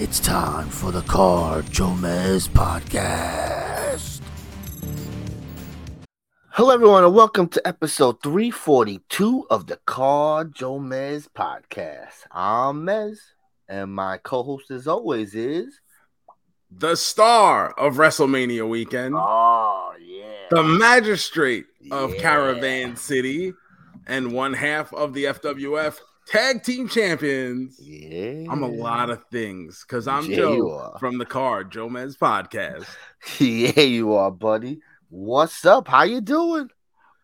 It's time for the Car JoeMeZ podcast. Hello, everyone, and welcome to episode 342 of the Car JoeMeZ podcast. I'm Mez, and my co host, as always, is. the star of WrestleMania weekend, Oh, yeah. the magistrate of Yeah. Caravan City, and one half of the FWF tag team champions. Yeah. I'm a lot of things because I'm Yeah, Joe from the Car JoeMeZ podcast. Yeah, you are, buddy. What's up? How you doing?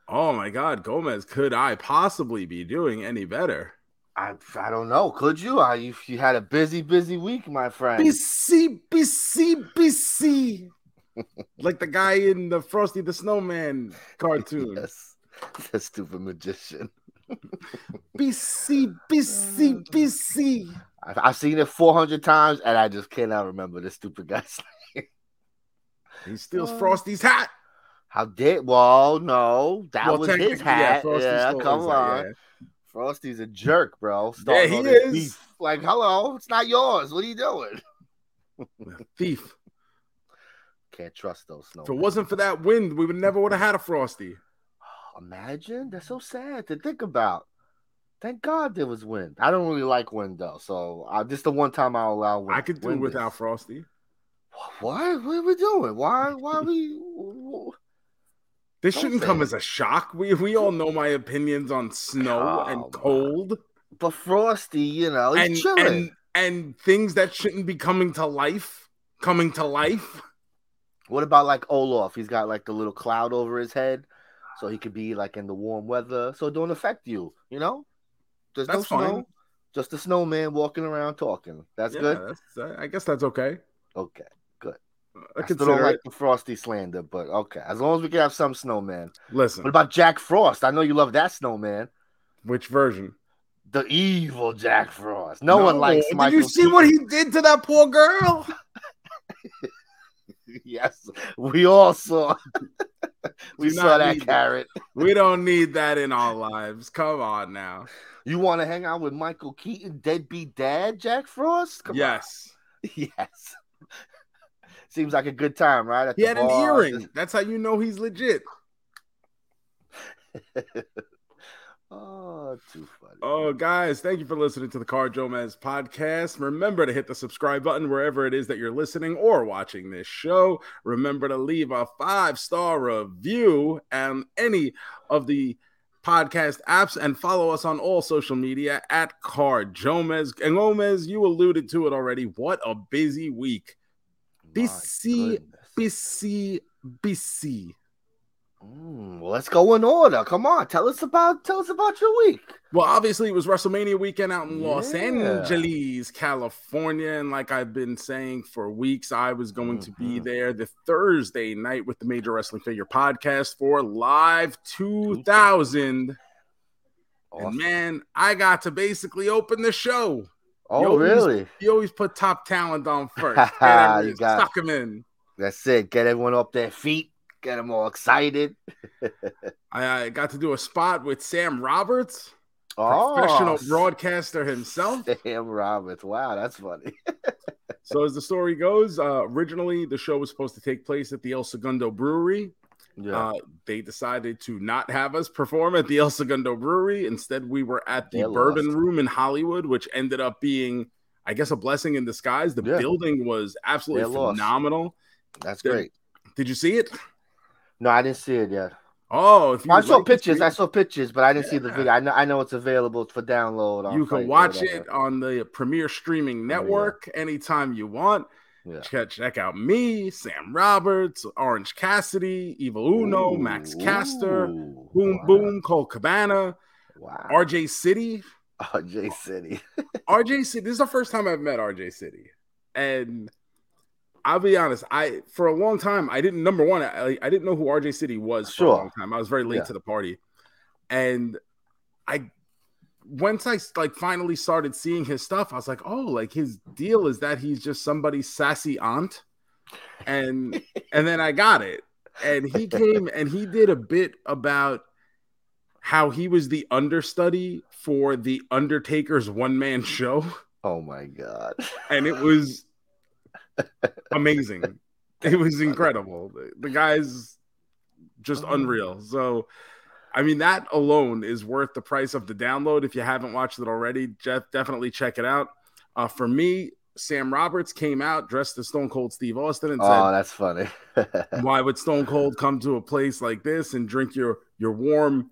Oh my God, Gomez, could I possibly be doing any better? I I don't know. Could you? I you, you had a busy, busy week, my friend. BC, BC, BC. like the guy in the Frosty the Snowman cartoon. Yes. The stupid magician. BC, BC, mm. BC. I've, I've seen it 400 times and I just cannot remember this stupid guy's name. He steals Oh. Frosty's hat. How did? Well, no, that Well, was his hat. Frosty Yeah, come his hat, on. yeah. Frosty's a jerk, bro. Yeah, he is. beef. Like, hello, it's not yours. What are you doing? Thief. Can't trust those snow. If it wasn't for that wind, we would never would have had a Frosty. Imagine that's so sad to think about. Thank God there was wind. I don't really like wind though, so uh, this the one time I'll allow wind. I could do Wind without is- Frosty. What? What are we doing? Why? Why are we? This Don't shouldn't come it. as a shock. We we all know my opinions on snow Come and cold But Frosty, you know, and he's chilling. and and things that shouldn't be coming to life, coming to life. What about like Olaf? He's got like the little cloud over his head, so he could be like in the warm weather, so it don't affect you. You know, there's That's no fine. snow, just a snowman walking around talking. That's Yeah, good. that's- I guess that's okay. Okay. I I still don't like the Frosty slander, but okay. As long as we can have some snowman. Listen, What about Jack Frost? I know you love that snowman. which version? The evil Jack Frost. No, one likes Did Michael you see what he did to that poor girl? Yes, we all saw. we saw that need that. carrot. We don't need that in our lives. Come on now. You want to hang out with Michael Keaton, deadbeat dad, Jack Frost? Come on. yes. Yes. Seems like a good time, right? At He had an earring. That's how you know he's legit. Oh, too funny. Oh, guys, thank you for listening to the Car JoeMeZ podcast. Remember to hit the subscribe button wherever it is that you're listening or watching this show. Remember to leave a five star review on any of the podcast apps and follow us on all social media at Car JoeMeZ. And Gomez, you alluded to it already. What a busy week. My BC goodness. BC BC. Mm, well, let's go in order. Come on, tell us about tell us about your week. Well, obviously, it was WrestleMania weekend out in Los Angeles, California. And like I've been saying for weeks, I was going to be Mhm. there the Thursday night with the Major Wrestling Figure podcast for Live 2000. Awesome. And man, I got to basically open the show. oh, you always- really? You always put top talent on first. You got- suck them in. That's it. Get everyone up their feet. Get them all excited. I, I got to do a spot with Sam Roberts, Oh, professional broadcaster himself. Sam Roberts. Wow, that's funny. So as the story goes, uh, originally the show was supposed to take place at the El Segundo Brewery. Yeah. Uh, they decided to not have us perform at the El Segundo Brewery. Instead, we were at the They Bourbon lost. Room in Hollywood, which ended up being, I guess, a blessing in disguise. The Yeah. building was absolutely lost. phenomenal. that's great. Did you see it? No, I didn't see it yet. Oh, I saw like pictures. I saw pictures, but I didn't see the video. I know. I know it's available for download. You can watch it on the Premier Streaming Oh, yeah. Network anytime you want. Yeah. Check, check out me, Sam Roberts, Orange Cassidy, Evil Uno, Max Ooh, Caster, ooh, Boom wow, Boom, Colt Cabana, Wow. RJ City. RJ City. RJ City. This is the first time I've met RJ City. and I'll be honest. I for a long time I didn't number one. I, I didn't know who RJ City was for Sure. a long time. I was very late Yeah. to the party, and I once I like finally started seeing his stuff, I was like, oh, like his deal is that he's just somebody's sassy aunt, and and then I got it, and he came and he did a bit about how he was the understudy for the Undertaker's one man show Oh my god. and it was amazing. It was incredible. The, guy's just Oh. unreal. So, I mean, that alone is worth the price of the download. If you haven't watched it already, Jeff, definitely check it out. Uh, for me, Sam Roberts came out dressed as Stone Cold Steve Austin and said, Oh, that's funny. "Why would Stone Cold come to a place like this and drink your your warm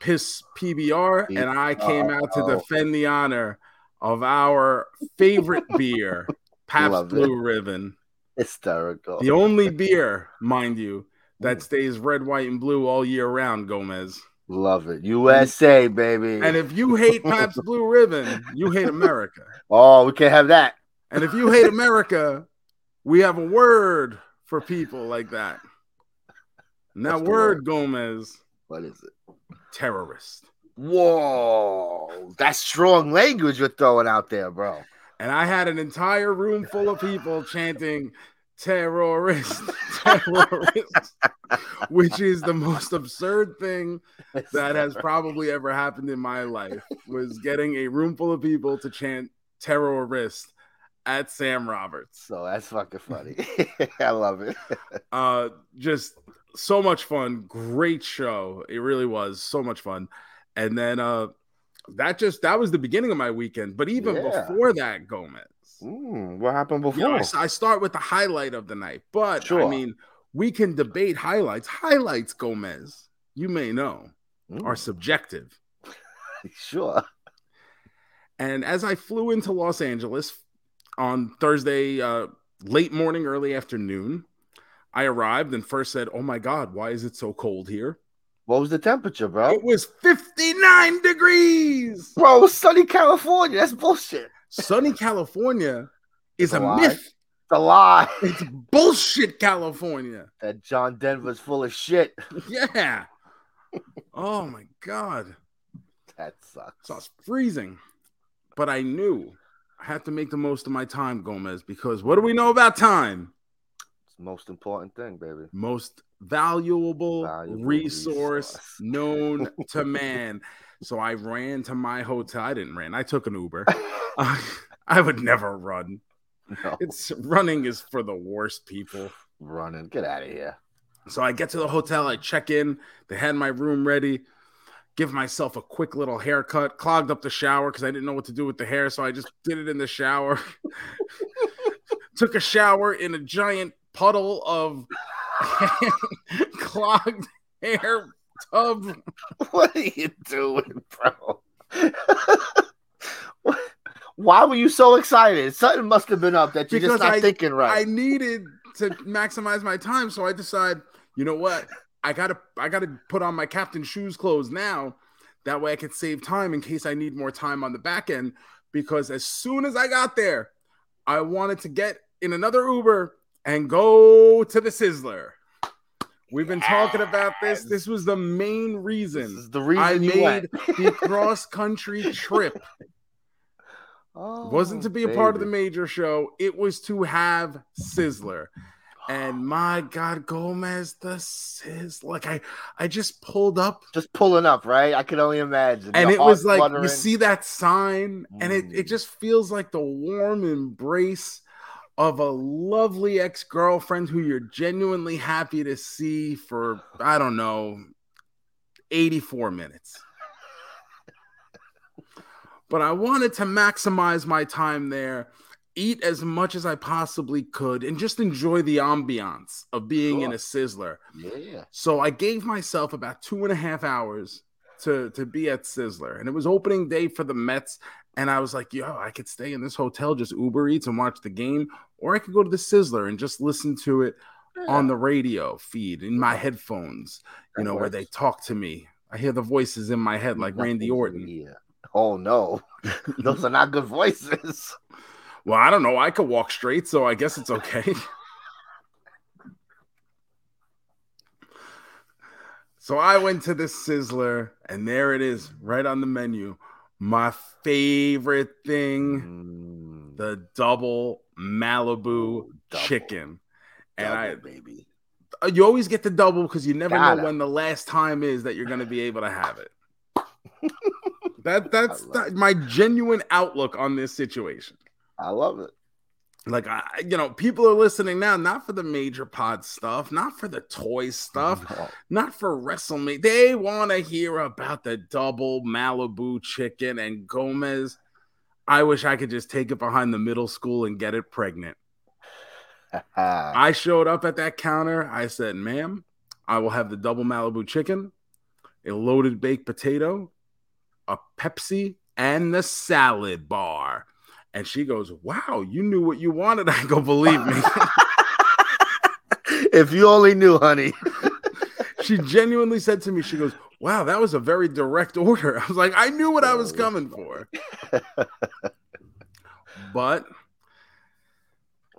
piss PBR?" And I came out to Oh. defend the honor of our favorite beer, Pabst Love it. Blue Ribbon. Hysterical. The only beer, mind you, that stays red, white, and blue all year round, Gomez. Love it. USA, baby. And if you hate Pabst Blue Ribbon, you hate America. oh, we can't have that. And if you hate America, we have a word for people like that. And that word, word? Gomez, What is it? terrorist. Whoa, that's strong language you're throwing out there, bro. And I had an entire room full of people chanting terrorist, terrorist, which is the most absurd thing that has probably ever happened in my life was getting a room full of people to chant terrorist at Sam Roberts. so that's fucking funny. I love it. Uh just so much fun, great show. It really was so much fun. And then uh that just that was the beginning of my weekend. But even Yeah. before that, Gomez. Mm, what happened You know, before? I, I start with the highlight of the night, but I mean, we can debate highlights. Highlights, Gomez, you may know, Mm, are subjective. sure. And as I flew into Los Angeles on Thursday, uh, late morning, early afternoon, I arrived and first said, Oh my God, why is it so cold here? What was the temperature, bro? It was 59 degrees. Bro, sunny California. That's bullshit. Sunny California is a a myth. It's a lie. It's bullshit, California. That John Denver's full of shit. Yeah. Oh my God. That sucks. So I was freezing. But I knew I had to make the most of my time, Gomez, because what do we know about time? It's the most important thing, baby. Most valuable, Valuable resource, resource. known to man. So I ran to my hotel. I didn't run. I took an Uber. Uh, I would never run. No, It's running is for the worst people. running. Get out of here. So I get to the hotel, I check in, they had my room ready, give myself a quick little haircut, clogged up the shower because I didn't know what to do with the hair. So I just did it in the shower. Took a shower in a giant puddle of clogged hair tub. What are you doing, bro? Why were you so excited? Something must have been up that you're Because just not I- thinking right. I needed to maximize my time. So I decide, you know what? I gotta I gotta put on my captain shoes clothes now. That way I could save time in case I need more time on the back end. Because as soon as I got there, I wanted to get in another Uber and go to the Sizzler. We've been talking about this. This was the main this reason is the reason I you made the cross country trip. Oh, wasn't to be a part of the major show. It was to have Sizzler. And my God, Gomez, the Sizzler. Like I, I just pulled up just pulling up, right? I can only imagine. and Your it was like fluttering. you see that sign, and it, it Mm. just feels like the warm embrace of a lovely ex-girlfriend who you're genuinely happy to see for I don't know 84 minutes. but I wanted to maximize my time there, eat as much as I possibly could, and just enjoy the ambiance of being in a sizzler. yeah. So I gave myself about two and a half hours to to be at Sizzler, and it was opening day for the Mets. And I was like, yo, I could stay in this hotel, just Uber Eats and watch the game, or I could go to the Sizzler and just listen to it on the radio feed in my headphones, you That know, where they talk to me. I hear the voices in my head like Randy Orton. Yeah. Oh no, those are not good voices. Well, I don't know. I could walk straight, so I guess it's okay. so I went to the Sizzler, and there it is, right on the menu. My favorite thing, Mm, the double Malibu double. chicken. And I, double, baby. uh, you always get the double because you never Gotta. know when the last time is that you're going to be able to have it. that that's that, my genuine outlook on this situation. I love it. Like I, you know, people are listening now, not for the major pod stuff, not for the toy stuff, No. not for WrestleMania. They want to hear about the double Malibu chicken and Gomez. I wish I could just take it behind the middle school and get it pregnant. I showed up at that counter. I said, ma'am, I will have the double Malibu chicken, a loaded baked potato, a Pepsi, and the salad bar. And she goes, Wow, you knew what you wanted. I go, Believe me. if you only knew, honey. she genuinely said to me, She goes, Wow, that was a very direct order. I was like, I knew what I was oh. coming for. But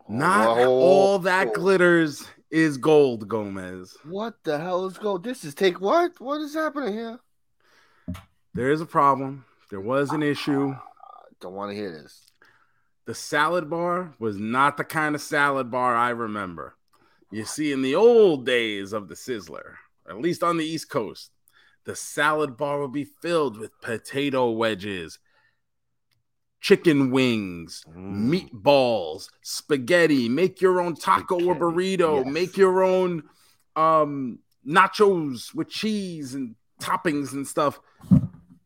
not Whoa. all that glitters is gold, Gomez. What the hell is go? This is take what? What is happening here? There is a problem. There was an issue. I don't want to hear this. The salad bar was not the kind of salad bar I remember. You see, in the old days of the Sizzler, at least on the East Coast, the salad bar would be filled with potato wedges, chicken wings, Mm. meatballs, spaghetti, make your own taco or burrito, yes. make your own um, nachos with cheese and toppings and stuff.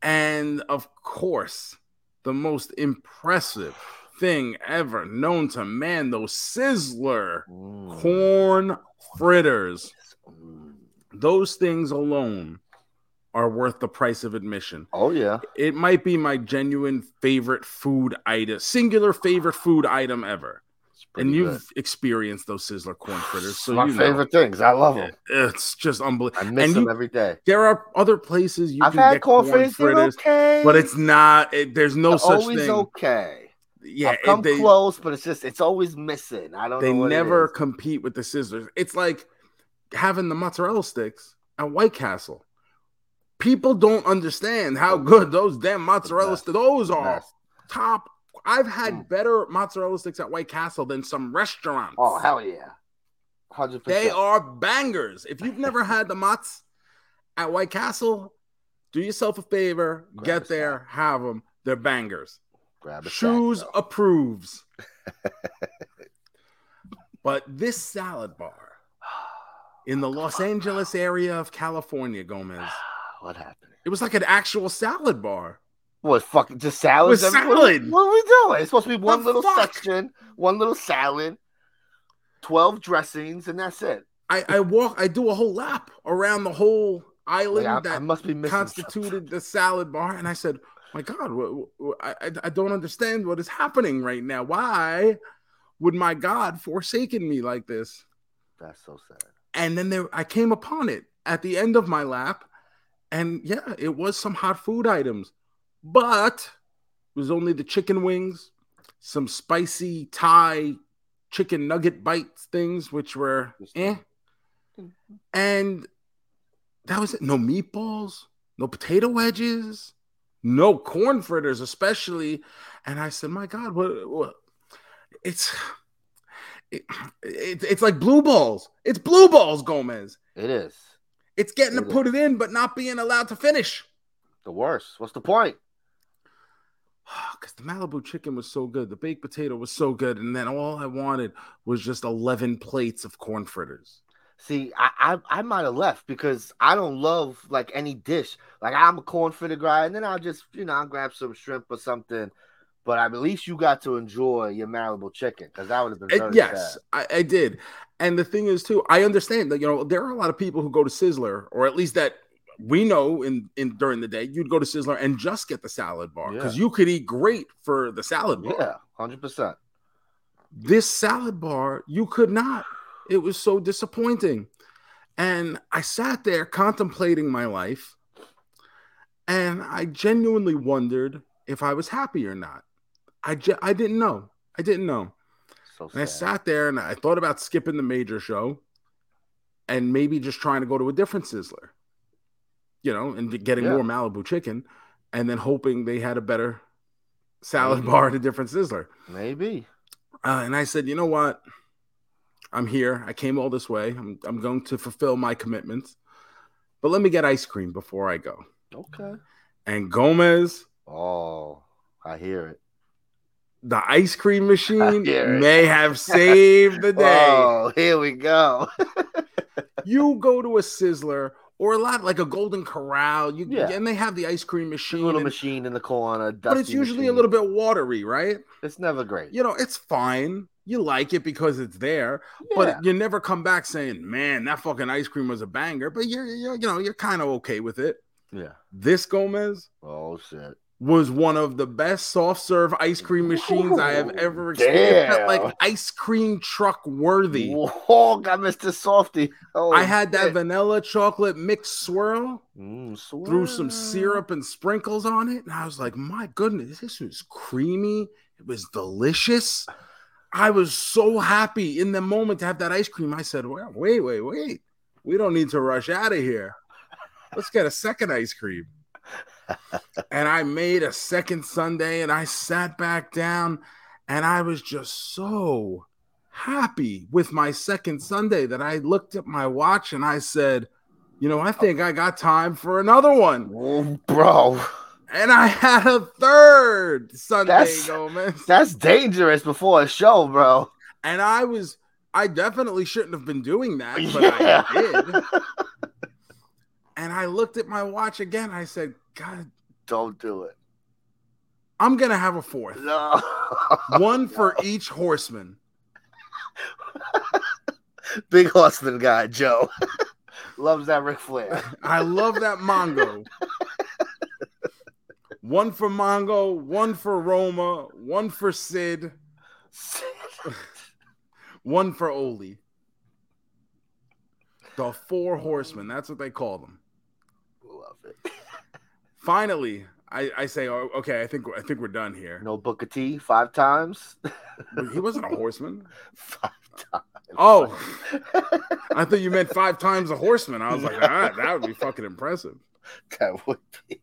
And of course, the most impressive thing ever known to man, those Sizzler Mm. corn fritters. Mm. Those things alone are worth the price of admission. Oh yeah. It might be my genuine favorite food item, singular favorite food item ever. And you've good. experienced those Sizzler corn fritters, so my you know. favorite things. I love them. It's just unbelievable. I miss and them you- every day. There are other places you I've can had get corn fritters. Fritters, okay, but it's not. It, there's no They're such always thing. okay. Yeah, I've come they, close, but it's just it's always missing. I don't they never compete with the scissors. It's like having the mozzarella sticks at White Castle. People don't understand how good those damn mozzarella sticks. Those are top. I've had Mm. better mozzarella sticks at White Castle than some restaurants. Oh hell yeah, 100%. they are bangers. If you've never had the mozz at White Castle, do yourself a favor, Grab get there, have them. They're bangers. Grab a Shoes sack, approves. but this salad bar in the Los Angeles area of California, Gomez, what happened? it was like an actual salad bar. What fucking just salads? With salad. What are we doing? It's supposed to be one The little fuck? section, one little salad, twelve dressings, and that's it. I, I walk, I do a whole lap around the whole island I, that I must be constituted the salad bar, and I said, "My God, I, I I don't understand what is happening right now. Why would my God forsaken me like this?" That's so sad. and then there I came upon it at the end of my lap, and yeah, it was some hot food items, but it was only the chicken wings, some spicy Thai chicken nugget bites things, which were eh, and that was it. No meatballs, no potato wedges, no corn fritters, especially. And I said, "My God, what? what? It's." It, it, it's like blue balls. It's blue balls, Gomez. It is It's getting to It put it in, but not being allowed to finish. the worst. What's the point? Because the Malibu chicken was so good, the baked potato was so good, and then all I wanted was just eleven plates of corn fritters. See, I I, I might have left because I don't love like any dish. Like I'm a corn fritter guy, and then I'll just you know I'll grab some shrimp or something. But at least you got to enjoy your Malibu chicken because that would have been Uh, very yes, sad. I, I did. And the thing is, too, I understand that you know there are a lot of people who go to Sizzler, or at least that we know in in during the day, you'd go to Sizzler and just get the salad bar because Yeah. you could eat great for the salad bar. Yeah, hundred percent. This salad bar, you could not. It was so disappointing. And I sat there contemplating my life, and I genuinely wondered if I was happy or not. I, ge- I didn't know. I didn't know. So And I sat there and I thought about skipping the major show and maybe just trying to go to a different Sizzler, you know, and getting Yeah. more Malibu chicken and then hoping they had a better salad Maybe. bar at a different Sizzler. Maybe. Uh, and I said, you know what? I'm here. I came all this way. I'm, I'm going to fulfill my commitments, but let me get ice cream before I go. Okay. And Gomez, Oh, I hear it. the ice cream machine, may have saved the day. Oh, here we go. you go to a Sizzler or a lot like a Golden Corral, you Yeah. and they have the ice cream A machine, little and- machine in the corner, but it's dusty usually a little bit watery, right? It's never great. You know, it's fine. You like it because it's there, Yeah. but you never come back saying, "Man, that fucking ice cream was a banger." But you're, you're you know, you're kind of okay with it. yeah. This Gomez Oh shit. was one of the best soft serve ice cream machines I have ever experienced. Like ice cream truck worthy. Oh, got Mr. Softee. Oh, I had that shit. vanilla chocolate mixed swirl. Mm, threw some syrup and sprinkles on it. And I was like, my goodness, this was creamy. It was delicious. I was so happy in the moment to have that ice cream. I said, well, wait, wait, wait. We don't need to rush out of here. Let's get a second ice cream. and I made a second sundae and I sat back down and I was just so happy with my second sundae that I looked at my watch and I said, you know, I think I got time for another one. Oh, bro, And I had a third sundae, That's- Gomez. that's dangerous before a show, bro. And I was, I definitely shouldn't have been doing that, but Yeah. I did. And I looked at my watch again. I said, God, Don't do it. I'm going to have a fourth. No. One for each horseman. Big horseman guy, Joe. Loves that Ric Flair. I love that Mongo. One for Mongo, one for Roma, one for Sid, one for Ole. The four horsemen. That's what they call them. Love it. Finally, I, I say, oh, okay, I think I think we're done here. No Booker T five times. He wasn't a horseman. five times. Oh, I thought you meant five times a horseman. I was like, ah, that would be fucking impressive. that would be.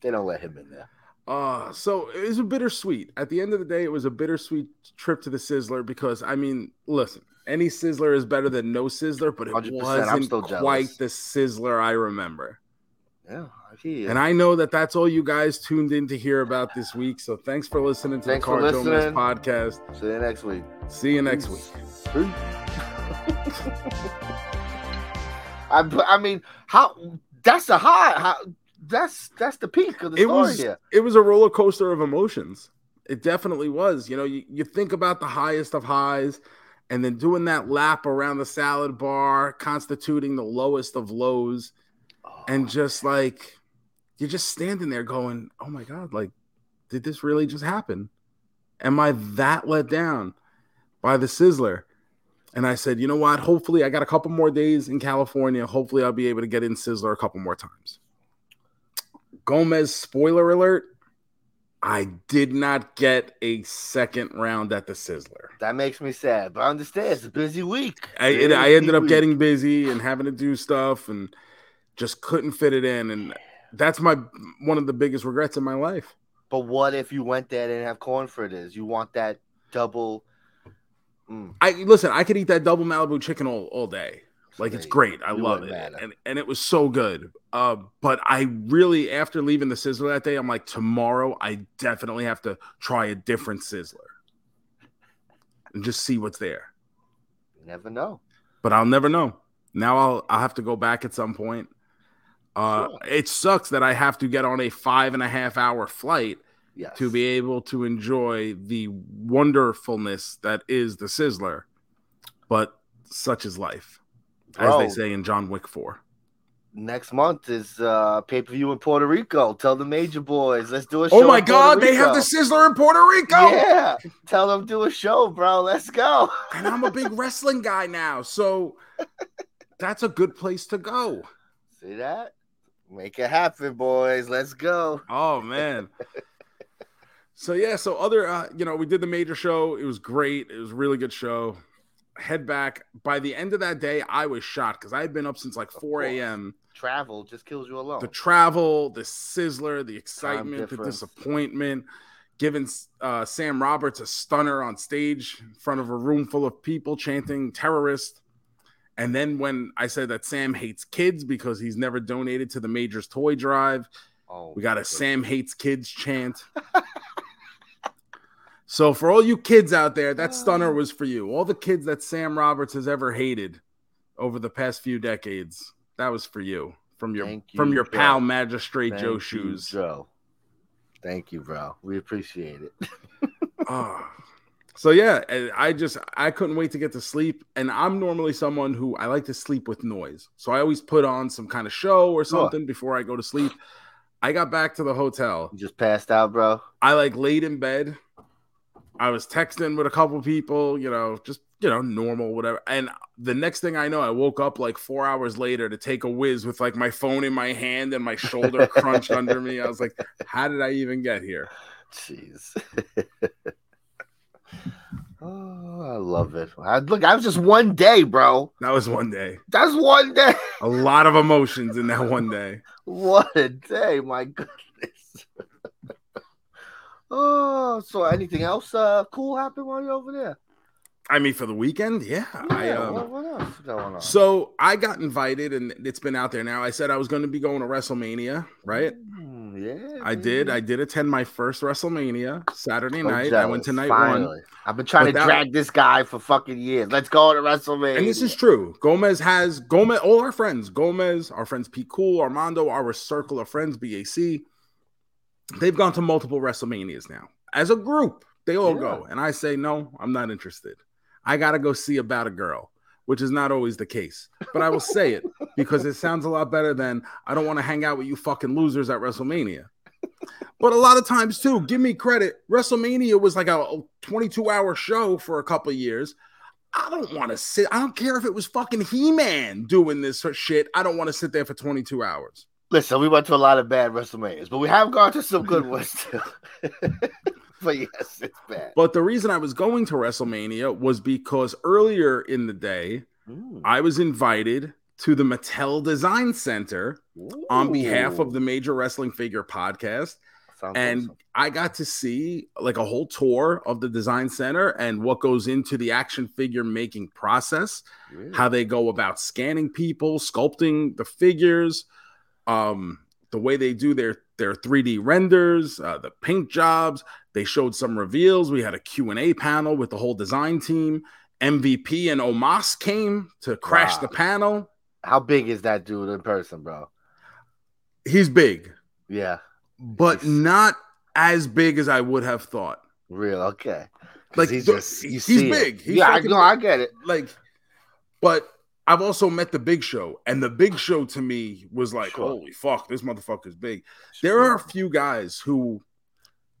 They don't let him in there. Uh, so it was a bittersweet. At the end of the day, it was a bittersweet trip to the Sizzler because I mean, listen, any Sizzler is better than no Sizzler, but it wasn't quite the Sizzler I remember. Yeah, I hear you. And I know that that's all you guys tuned in to hear about this week. So thanks for listening to Thanks the Car podcast. See you next week. See you next week. I, I mean, how? That's the high. How? That's that's the peak of the It story was here. it was a roller coaster of emotions. It definitely was. You know, you, you think about the highest of highs and then doing that lap around the salad bar, constituting the lowest of lows. Oh, and just like you're just standing there going, "Oh my god, like did this really just happen? Am I that let down by the Sizzler?" And I said, "You know what? Hopefully I got a couple more days in California. Hopefully I'll be able to get in Sizzler a couple more times." Gomez spoiler alert, I did not get a second round at the Sizzler. that makes me sad, but I understand it's a busy week. I, it, I ended up Busy getting busy and having to do stuff and just couldn't fit it in. And that's my one of the biggest regrets in my life. But what if you went there and have corn fritters? You want that double? Mm, I listen, I could eat that double Malibu chicken all, all day. Like it's great. I you love it. matter. And, and it was so good. Uh, but I really, after leaving the Sizzler that day, I'm like, tomorrow I definitely have to try a different Sizzler and just see what's there. you never know. but I'll never know. Now I'll I'll have to go back at some point. Uh, Sure. It sucks that I have to get on a five and a half hour flight Yes. to be able to enjoy the wonderfulness that is the Sizzler, but such is life, as they say in John Wick Four. Next month is uh pay per view in Puerto Rico. Tell the major boys, let's do a show. Oh my God, they have the Sizzler in Puerto Rico, Yeah, tell them do a show, bro. Let's go. and I'm a big wrestling guy now, so that's a good place to go. See that? Make it happen, boys. Let's go. Oh man. So yeah, so other uh, you know, we did the major show. It was great. It was a really good show. Head back. By the end of that day, I was shot because I had been up since like 4 a.m. Travel just kills you alone. The travel, the sizzler, the excitement, the disappointment, giving uh, Sam Roberts a stunner on stage in front of a room full of people chanting terrorist. And then when I said that Sam hates kids because he's never donated to the Majors toy drive, oh, we got a my Sam hates kids chant. so for all you kids out there, that stunner was for you. All the kids that Sam Roberts has ever hated over the past few decades, that was for you. From your Thank from your Joe. pal Magistrate Thank Joe you, Shoes. Joe. Thank you, bro. We appreciate it. Ah. So yeah, I just I couldn't wait to get to sleep. And I'm normally someone who I like to sleep with noise. So I always put on some kind of show or something before I go to sleep. I got back to the hotel. You just passed out, bro. I like laid in bed. I was texting with a couple people, you know, just you know, normal, whatever. And the next thing I know, I woke up like four hours later to take a whiz with like my phone in my hand and my shoulder crunched under me. I was like, how did I even get here? Jeez. oh, I love it. I, look, I was just one day, bro. That was one day. That's one day. A lot of emotions in that one day. What a day, my goodness. Oh, so anything else uh cool happened while you're over there? I mean, for the weekend, yeah. I um, what, what else is going on? so I got invited, and it's been out there now. I said I was going to be going to WrestleMania, right? Mm, yeah, I did. I did attend my first WrestleMania Saturday So night. I went to jealous, night one. finally. I've been trying But to drag this guy for fucking years. Let's go to WrestleMania. And this is true. Gomez has Gomez, all our friends, Gomez, our friends Pete Cool, Armando, our circle of friends, BAC. They've gone to multiple WrestleManias now. As a group, they all Yeah. go. And I say, no, I'm not interested. I gotta go see about a girl, which is not always the case. But I will say it because it sounds a lot better than I don't want to hang out with you fucking losers at WrestleMania. But a lot of times too, give me credit. WrestleMania was like a 22 hour show for a couple of years. I don't want to sit. I don't care if it was fucking He Man doing this shit. I don't want to sit there for 22 hours. Listen, we went to a lot of bad WrestleManias, but we have gone to some good ones too. but yes, it's bad. But the reason I was going to WrestleMania was because earlier in the day, Mm. I was invited to the Mattel Design Center on behalf of the Major Wrestling Figure podcast. Sounds and awesome. I got to see like a whole tour of the design center and what goes into the action figure making process, how they go about scanning people, sculpting the figures, um, the way they do their their 3D renders, uh, the paint jobs. They showed some reveals. We had a Q&A panel with the whole design team. MVP and Omos came to crash Wow. the panel. How big is that dude in person, bro? He's big, Yeah, but He's- not as big as I would have thought. real. okay. Like he's just you he's big. He's yeah, I know. I get it. like but I've also met the big show, and the big show to me was like, Sure. holy fuck, this motherfucker's big. There are a few guys who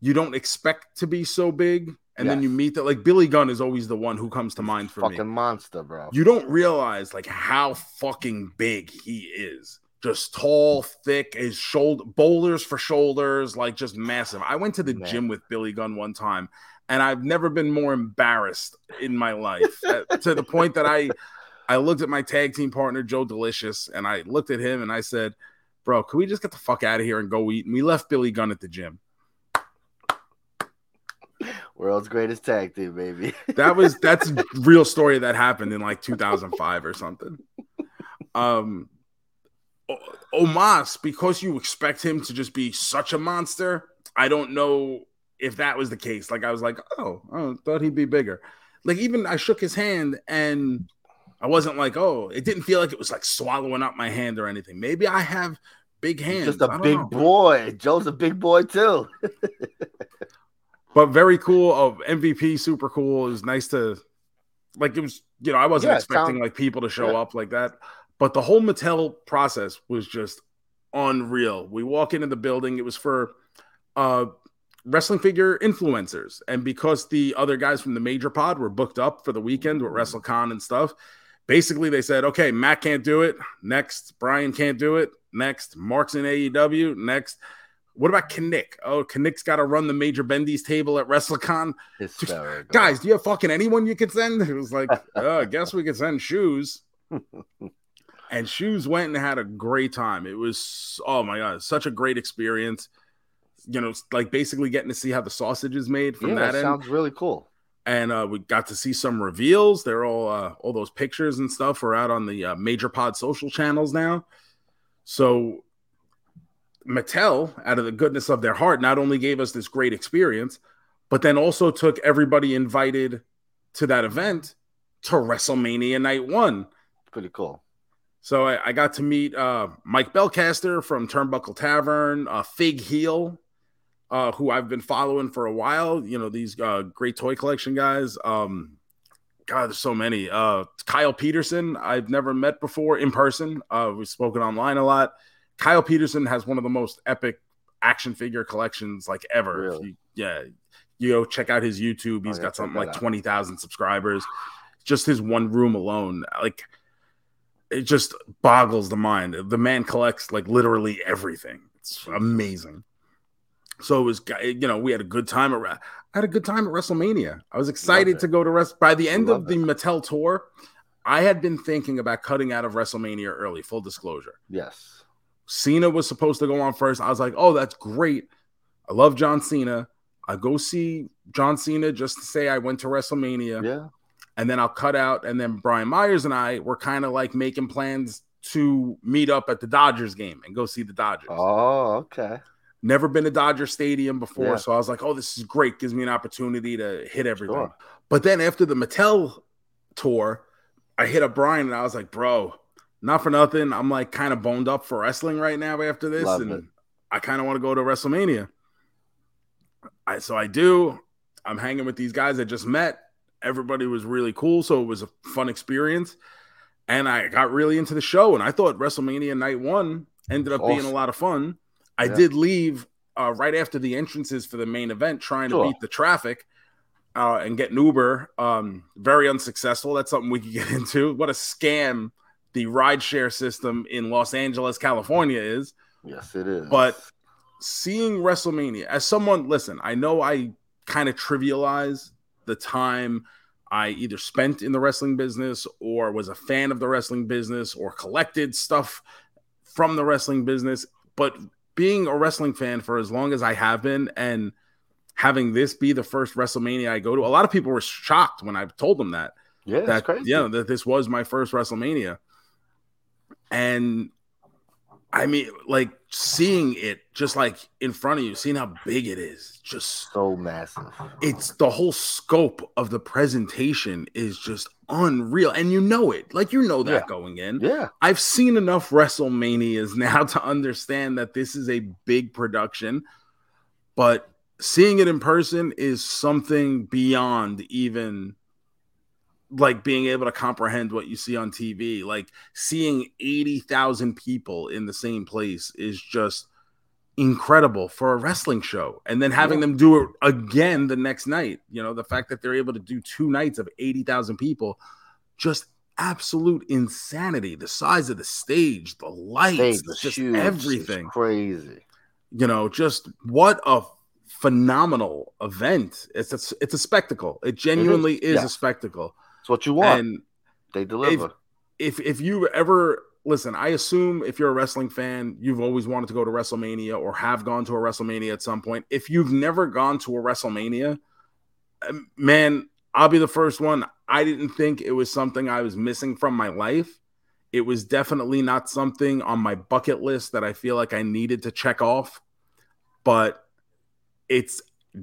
you don't expect to be so big, and then you meet that like Billy Gunn is always the one who comes to mind for fucking me. Fucking monster, bro. You don't realize like how fucking big he is. Just tall, thick, his shoulder boulders for shoulders, like just massive. I went to the Man. gym with Billy Gunn one time, and I've never been more embarrassed in my life uh, to the point that I I looked at my tag team partner Joe Delicious, and I looked at him and I said, "Bro, can we just get the fuck out of here and go eat?" And we left Billy Gunn at the gym. World's greatest tag team, baby. That was that's a real story that happened in like 2005 or something. Um, Omos, because you expect him to just be such a monster, I don't know if that was the case. Like I was like, oh, I thought he'd be bigger. Like even I shook his hand and I wasn't like, oh, it didn't feel like it was like swallowing up my hand or anything. Maybe I have big hands. Just a big know. boy. Joe's a big boy too. but very cool. Of MVP, super cool. It was nice to like. It was you know I wasn't Yeah, expecting like people to show yeah. up like that, but the whole Mattel process was just unreal. We walk into the building. It was for uh wrestling figure influencers, and because the other guys from the major pod were booked up for the weekend with WrestleCon and stuff. Basically, they said, okay, Matt can't do it. Next, Brian can't do it. Next, Mark's in AEW. Next, What about Knick? Oh, Knick's got to run the Major Bendy's table at WrestleCon. Hysterical. Guys, do you have fucking anyone you could send? It was like, oh, uh, I guess we could send Shoes. and Shoes went and had a great time. It was, oh my God, such a great experience. You know, like basically getting to see how the sausage is made from yeah, that end. sounds really cool. And uh, we got to see some reveals. They're all uh, all those pictures and stuff are out on the uh, major pod social channels now. So Mattel, out of the goodness of their heart, not only gave us this great experience, but then also took everybody invited to that event to WrestleMania Night One. Pretty cool. So I, I got to meet uh, Mike Belcaster from Turnbuckle Tavern, uh, Fig Heel, uh, who I've been following for a while. You know these uh, great toy collection guys. Um, God, there's so many. Uh, Kyle Peterson, I've never met before in person. Uh, we've spoken online a lot. Kyle Peterson has one of the most epic action figure collections like ever. Really? you- yeah, you go check out his YouTube. He's yeah, got something like out. twenty thousand subscribers. Just his one room alone, like it just boggles the mind. The man collects like literally everything. It's amazing. So it was, you know, we had a good time at. I had a good time at WrestleMania. I was excited to go to rest. By the end of Love the Mattel tour, I had been thinking about cutting out of WrestleMania early. Full disclosure. Yes. Cena was supposed to go on first. I was like, oh, that's great. I love John Cena. I go see John Cena just to say I went to WrestleMania Yeah. and then I'll cut out. And then Brian Myers and I were kind of like making plans to meet up at the Dodgers game and go see the Dodgers. Oh, okay. Never been to Dodger Stadium before, Yeah. so I was like, "Oh, this is great! Gives me an opportunity to hit everything." Sure. But then after the Mattel tour, I hit up Brian and I was like, "Bro, not for nothing. I'm like kind of boned up for wrestling right now after this, Love and it. I kind of want to go to WrestleMania." I so I do. I'm hanging with these guys I just met. Everybody was really cool, so it was a fun experience. And I got really into the show, and I thought WrestleMania Night One ended up being a lot of fun. I Yeah. did leave uh, right after the entrances for the main event, trying Sure. to beat the traffic uh, and get an Uber. Um, very unsuccessful. That's something we could get into. What a scam the rideshare system in Los Angeles, California is. Yes, it is. But seeing WrestleMania as someone, listen, I know I kind of trivialize the time I either spent in the wrestling business or was a fan of the wrestling business or collected stuff from the wrestling business. But being a wrestling fan for as long as I have been and having this be the first WrestleMania I go to, a lot of people were shocked when I told them that yeah, that crazy. know that this was my first WrestleMania, and I mean, like seeing it just like in front of you, seeing how big it is, just so massive. it's the whole scope of the presentation is just unreal, and you know it, like you know that Yeah. going in. Yeah. I've seen enough WrestleManias now to understand that this is a big production, but seeing it in person is something beyond even like being able to comprehend what you see on TV. Like seeing 80,000 people in the same place is just incredible for a wrestling show. And then having Yeah. them do it again the next night, you know, the fact that they're able to do two nights of 80,000 people, just absolute insanity. The size of the stage, the lights, Stage just huge. It's everything crazy. you know, just what a phenomenal event. It's a, it's a spectacle. It genuinely is, a spectacle. It's what you want. And they deliver. if if you ever listen, I assume if you're a wrestling fan, you've always wanted to go to WrestleMania or have gone to a WrestleMania at some point. If you've never gone to a WrestleMania, um, man, I'll be the first one. I didn't think it was something I was missing from my life. It was definitely not something on my bucket list that I feel like I needed to check off, but it's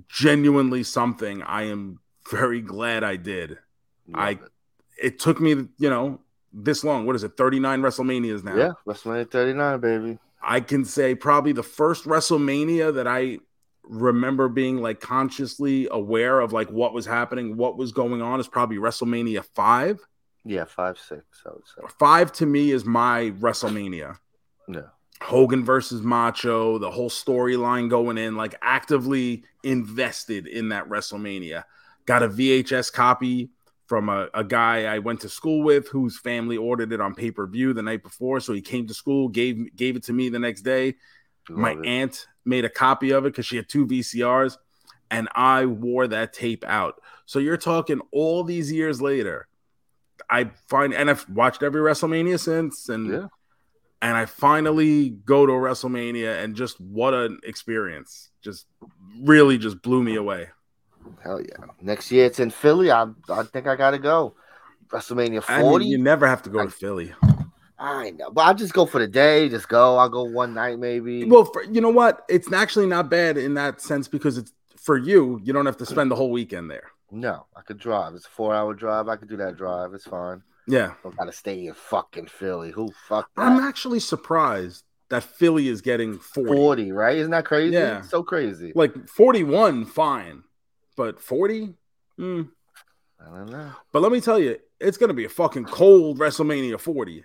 genuinely something I am very glad I did Love I- it. it took me, you know, this long. What is it? 39 WrestleManias now. yeah, WrestleMania 39, baby. I can say probably the first WrestleMania that I remember being like consciously aware of like what was happening, what was going on is probably WrestleMania 5. Yeah, five six. I would say. 5 to me is my WrestleMania. Yeah. Hogan versus Macho, the whole storyline going in, like actively invested in that WrestleMania. Got a VHS copy from a, a guy I went to school with whose family ordered it on pay per view the night before. So he came to school, gave gave it to me the next day. My it. aunt made a copy of it because she had two VCRs, and I wore that tape out. So you're talking all these years later. I find, and I've watched every WrestleMania since, and Yeah. and I finally go to a WrestleMania, and just what an experience! Just really, just blew me away. Hell yeah. Next year it's in Philly. I I think I gotta go. WrestleMania I mean, 40. you never have to go I- to Philly. I know, but I'll just go for the day. Just go. I'll go one night maybe. Well, for, you know what? It's actually not bad in that sense because it's for you. You don't have to spend the whole weekend there. no, I could drive. It's a four hour drive. I could do that drive. It's fine. Yeah, Don't gotta stay in fucking Philly. Who fuck that? I'm actually surprised that Philly is getting 40. 40, right? Isn't that crazy? Yeah. So crazy. Like 41, fine, but 40. Hmm. I don't know. But let me tell you, it's gonna be a fucking cold WrestleMania 40.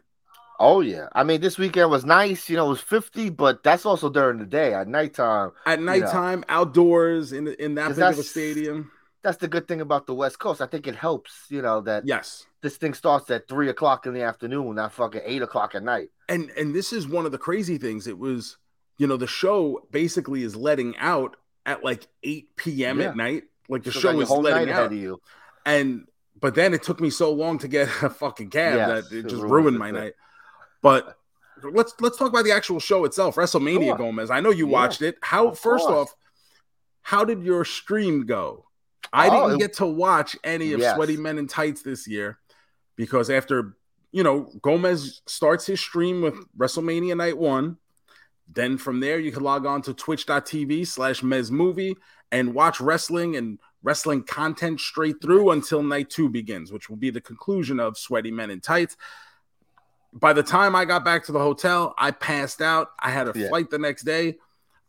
Oh yeah. I mean, this weekend was nice. You know, it was 50, but that's also during the day at nighttime. At nighttime, outdoors, in in that big of a stadium. That's the good thing about the West Coast. I think it helps, you know, that Yes. this thing starts at three o'clock in the afternoon, not fucking eight o'clock at night. and and this is one of the crazy things it was you know the show basically is letting out at like 8 p.m Yeah. at night like the Still show is letting out of you. and but then it took me so long to get a fucking cab Yes, that it it just ruined my night but let's let's talk about the actual show itself wrestlemania Sure. gomez i know you Yeah. watched it how first course. off how did your stream go i Oh, didn't it- get to watch any of Yes. sweaty men in tights this year because after you know gomez starts his stream with wrestlemania night one then from there you can log on to twitch.tv slash mez movie and watch wrestling and wrestling content straight through until night two begins which will be the conclusion of sweaty men in tights by the time i got back to the hotel i passed out i had a Yeah. flight the next day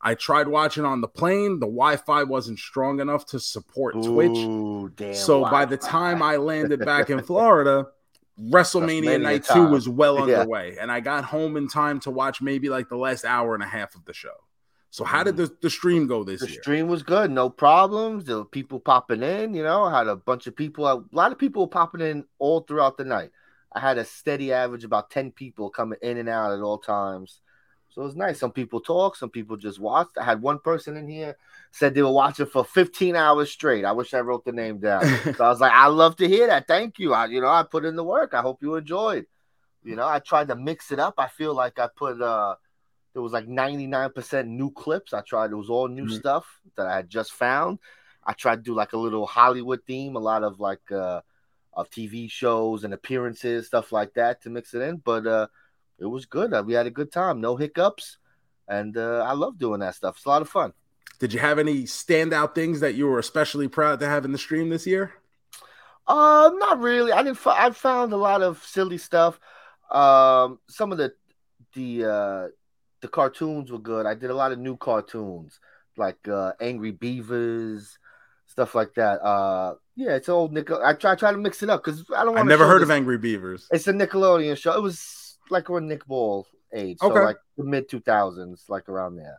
i tried watching on the plane the wi-fi wasn't strong enough to support twitch Ooh, damn. so by the time I landed back in Florida, WrestleMania night two was well Yeah. underway, and I got home in time to watch maybe like the last hour and a half of the show. So how did the, the stream go this Mm. the year? stream was good, no problems. There were people popping in, you know. I had a bunch of people, a lot of people were popping in all throughout the night. I had a steady average about 10 people coming in and out at all times. So it was nice. Some people talk, some people just watched. I had one person in here said they were watching for 15 hours straight. I wish I wrote the name down. So I was like, I love to hear that. Thank you. I, you know, I put in the work. I hope you enjoyed. You know, I tried to mix it up. I feel like I put uh there was like 99% new clips. I tried it was all new Mhm. stuff that I had just found. I tried to do like a little Hollywood theme, a lot of like uh of TV shows and appearances, stuff like that to mix it in. But uh it was good. Uh, We had a good time, no hiccups. And uh, I love doing that stuff. It's a lot of fun. Did you have any standout things that you were especially proud to have in the stream this year? Uh, not really. I didn't. fi- I found a lot of silly stuff. Um, some of the the uh the cartoons were good. I did a lot of new cartoons like uh Angry Beavers, stuff like that. Uh, yeah, it's old Nickel. I try try to mix it up because I don't want. I never heard of Angry Beavers. It's a Nickelodeon show. It was like around Nick Ball age, so Okay. like the mid two thousands, like around there.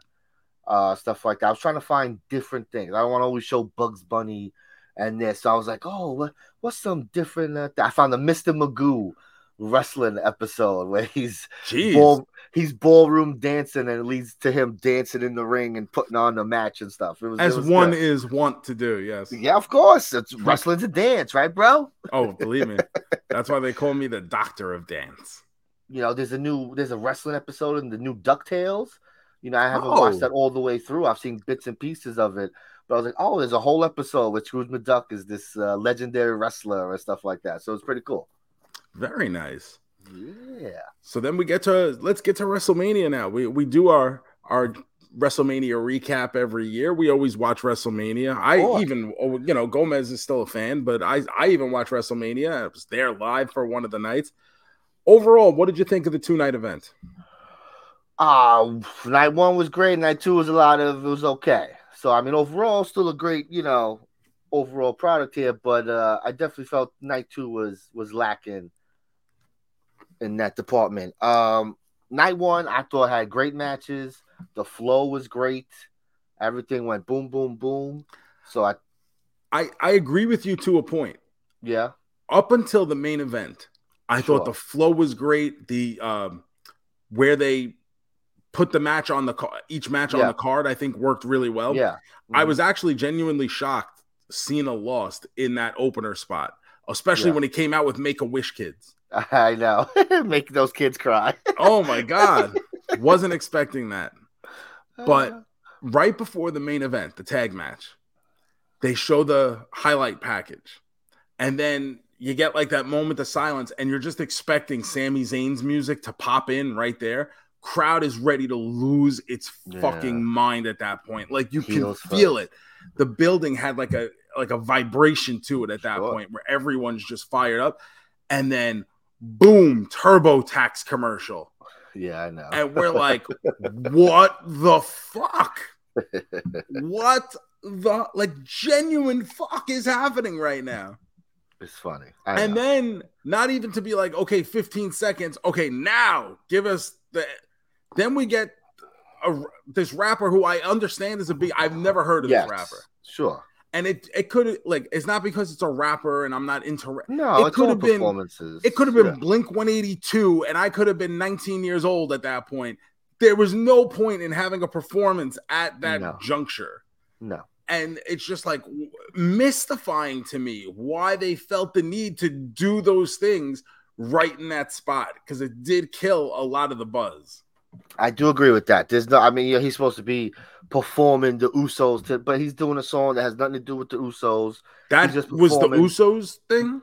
Uh, stuff like that. I was trying to find different things. I don't want to always show Bugs Bunny and this. So I was like, oh, what, what's some different? Uh, th- I found the Mr. Magoo wrestling episode where he's ball, he's ballroom dancing and it leads to him dancing in the ring and putting on the match and stuff. It was it As was one good. is want to do, yes. Yeah, of course. It's wrestling's a dance, right, bro? Oh, believe me. That's why they call me the doctor of dance. you know, there's a new there's a wrestling episode in the new DuckTales. You know, I haven't Oh. watched that all the way through. I've seen bits and pieces of it, but I was like, oh, there's a whole episode with Scrooge McDuck is this uh, legendary wrestler and stuff like that. So it's pretty cool. Very nice. Yeah. So then we get to let's get to WrestleMania now. We we do our our WrestleMania recap every year. We always watch WrestleMania. I course. even oh, you know Gomez is still a fan, but I I even watch WrestleMania. I was there live for one of the nights. Overall, what did you think of the two night event? Uh night one was great. Night two was a lot of it was okay. So I mean, overall, still a great, you know, overall product here. But uh I definitely felt night two was was lacking in that department. Um night one, I thought had great matches. The flow was great. Everything went boom, boom, boom. So I I I agree with you to a point. yeah, Up until the main event, I Sure. thought the flow was great. The um where they put the match on the car each match on the card i think worked really well yeah. i was actually genuinely shocked cena lost in that opener spot especially Yeah. when he came out with make a wish kids I know. Make those kids cry. oh my god wasn't expecting that But- uh. right before the main event, the tag match, they show the highlight package. And then you get like that moment of silence, and you're just expecting Sami Zayn's music to pop in right there. Crowd is ready to lose its Yeah. fucking mind at that point. Like you Heels can feel it. The building had like a like a vibration to it at that Sure. point where everyone's just fired up. And then boom, TurboTax commercial yeah, I know. and we're like, what the fuck? What the like genuine fuck is happening right now? it's funny. I And know. then not even to be like, okay, 15 seconds. Okay, now give us the then we get a, this rapper who I understand is a big I've never heard of yes, this rapper. Sure. And it it could like it's not because it's a rapper and I'm not into ra- No, It could have been- performances. It could have been Yeah. Blink 182, and I could have been 19 years old at that point. There was no point in having a performance at that No. juncture. No. And it's just like mystifying to me why they felt the need to do those things right in that spot because it did kill a lot of the buzz. I do agree with that. There's no, I mean, yeah, he's supposed to be performing the Usos, to, but he's doing a song that has nothing to do with the Usos. That was the. Usos thing.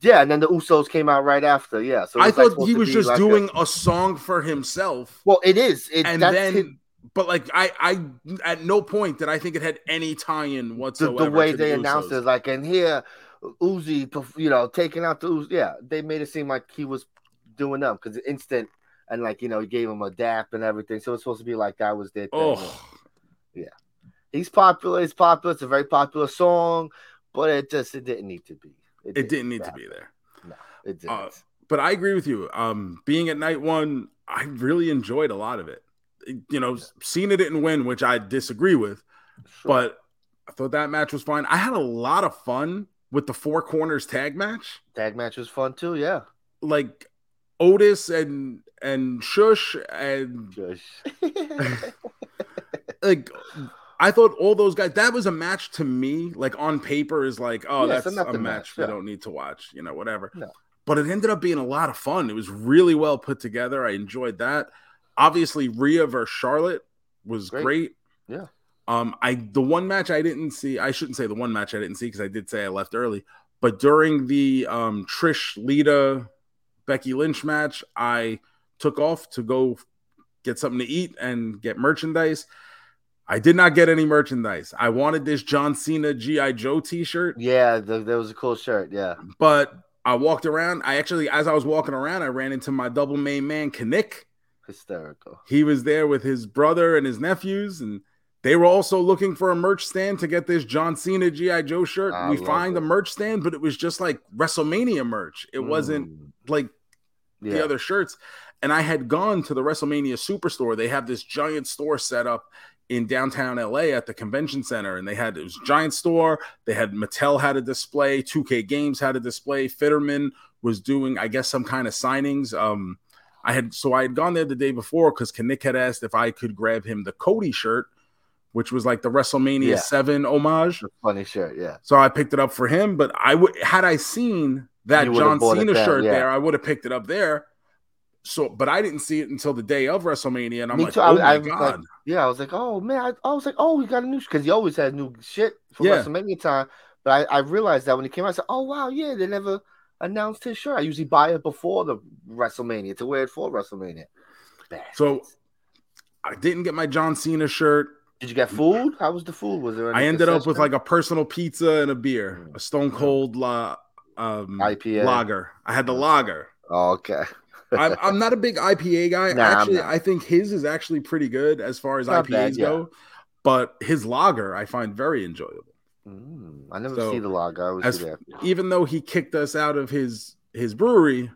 Yeah, and then the Usos came out right after. Yeah, so I it's, like, thought he was just like doing a song for himself. well, it is. It, and that's then his- but like I I at no point did I think it had any tie-in the, whatsoever. the way to the they announced Usos. it, like, and here Uzi, you know, taking out the Uzi. Yeah, they made it seem like he was doing them because instant and like you know he gave him a dap and everything. So it's supposed to be like that was their thing. Oh, Yeah. He's popular. It's popular. It's a very popular song, but it just it didn't need to be. it didn't need to be there. No, it didn't. Uh, But I agree with you. Um, being at night one, I really enjoyed a lot of it. You know, Cena didn't win, which I disagree with, Sure. but I thought that match was fine. I had a lot of fun with the four corners tag match. tag match was fun too. Yeah. Like Otis and and Shush and Shush. like I thought all those guys that was a match to me like on paper is like oh Yeah, that's a match match, we yeah. don't need to watch you know whatever No. but it ended up being a lot of fun it was really well put together I enjoyed that obviously Rhea versus Charlotte was great, Great. Yeah. um I the one match I didn't see I shouldn't say the one match I didn't see because I did say I left early but during the um Trish Lita Becky Lynch match I took off to go get something to eat and get merchandise. I did not get any merchandise. I wanted this John Cena GI Joe T-shirt, yeah, the, there was a cool shirt. Yeah. but I walked around. I actually, as I was walking around, I ran into my double main man, Kanik. Hysterical. He was there with his brother and his nephews, and they were also looking for a merch stand to get this John Cena GI Joe shirt. I we find it. a merch stand, but it was just like WrestleMania merch. It wasn't Mm, like yeah. the other shirts. And I had gone to the WrestleMania Superstore. They have this giant store set up in downtown LA at the convention center. And they had it was giant store. They had Mattel had a display, 2K Games had a display. Fitterman was doing, I guess, some kind of signings. Um, I had so I had gone there the day before because Kanik had asked if I could grab him the Cody shirt, which was like the WrestleMania Yeah. 7 homage. Funny shirt. Yeah. So I picked it up for him. But I would had I seen that John Cena shirt yeah. there, I would have picked it up there. So, but I didn't see it until the day of WrestleMania, and I'm Me like, too. oh I- my I was like, Yeah. I was like, oh man, I, I was like, oh, we got a new because he always had new shit for Yeah. WrestleMania time. But I, I realized that when he came out, I said, oh wow, yeah, they never announced his shirt. I usually buy it before the WrestleMania to wear it for WrestleMania. So- I didn't get my John Cena shirt. did you get food? How was the food? Was there? I ended up with like a personal pizza and a beer, Mm. a Stone Cold la, um, IPA. lager. I had the lager. Oh, okay. I'm, I'm not a big IPA guy. Nah, actually. I think his is actually pretty good as far as Not IPAs bad, yeah. go. But his lager, I find very enjoyable. Mm, I never So, see the lager. I as-. Even though he kicked us out of his his brewery,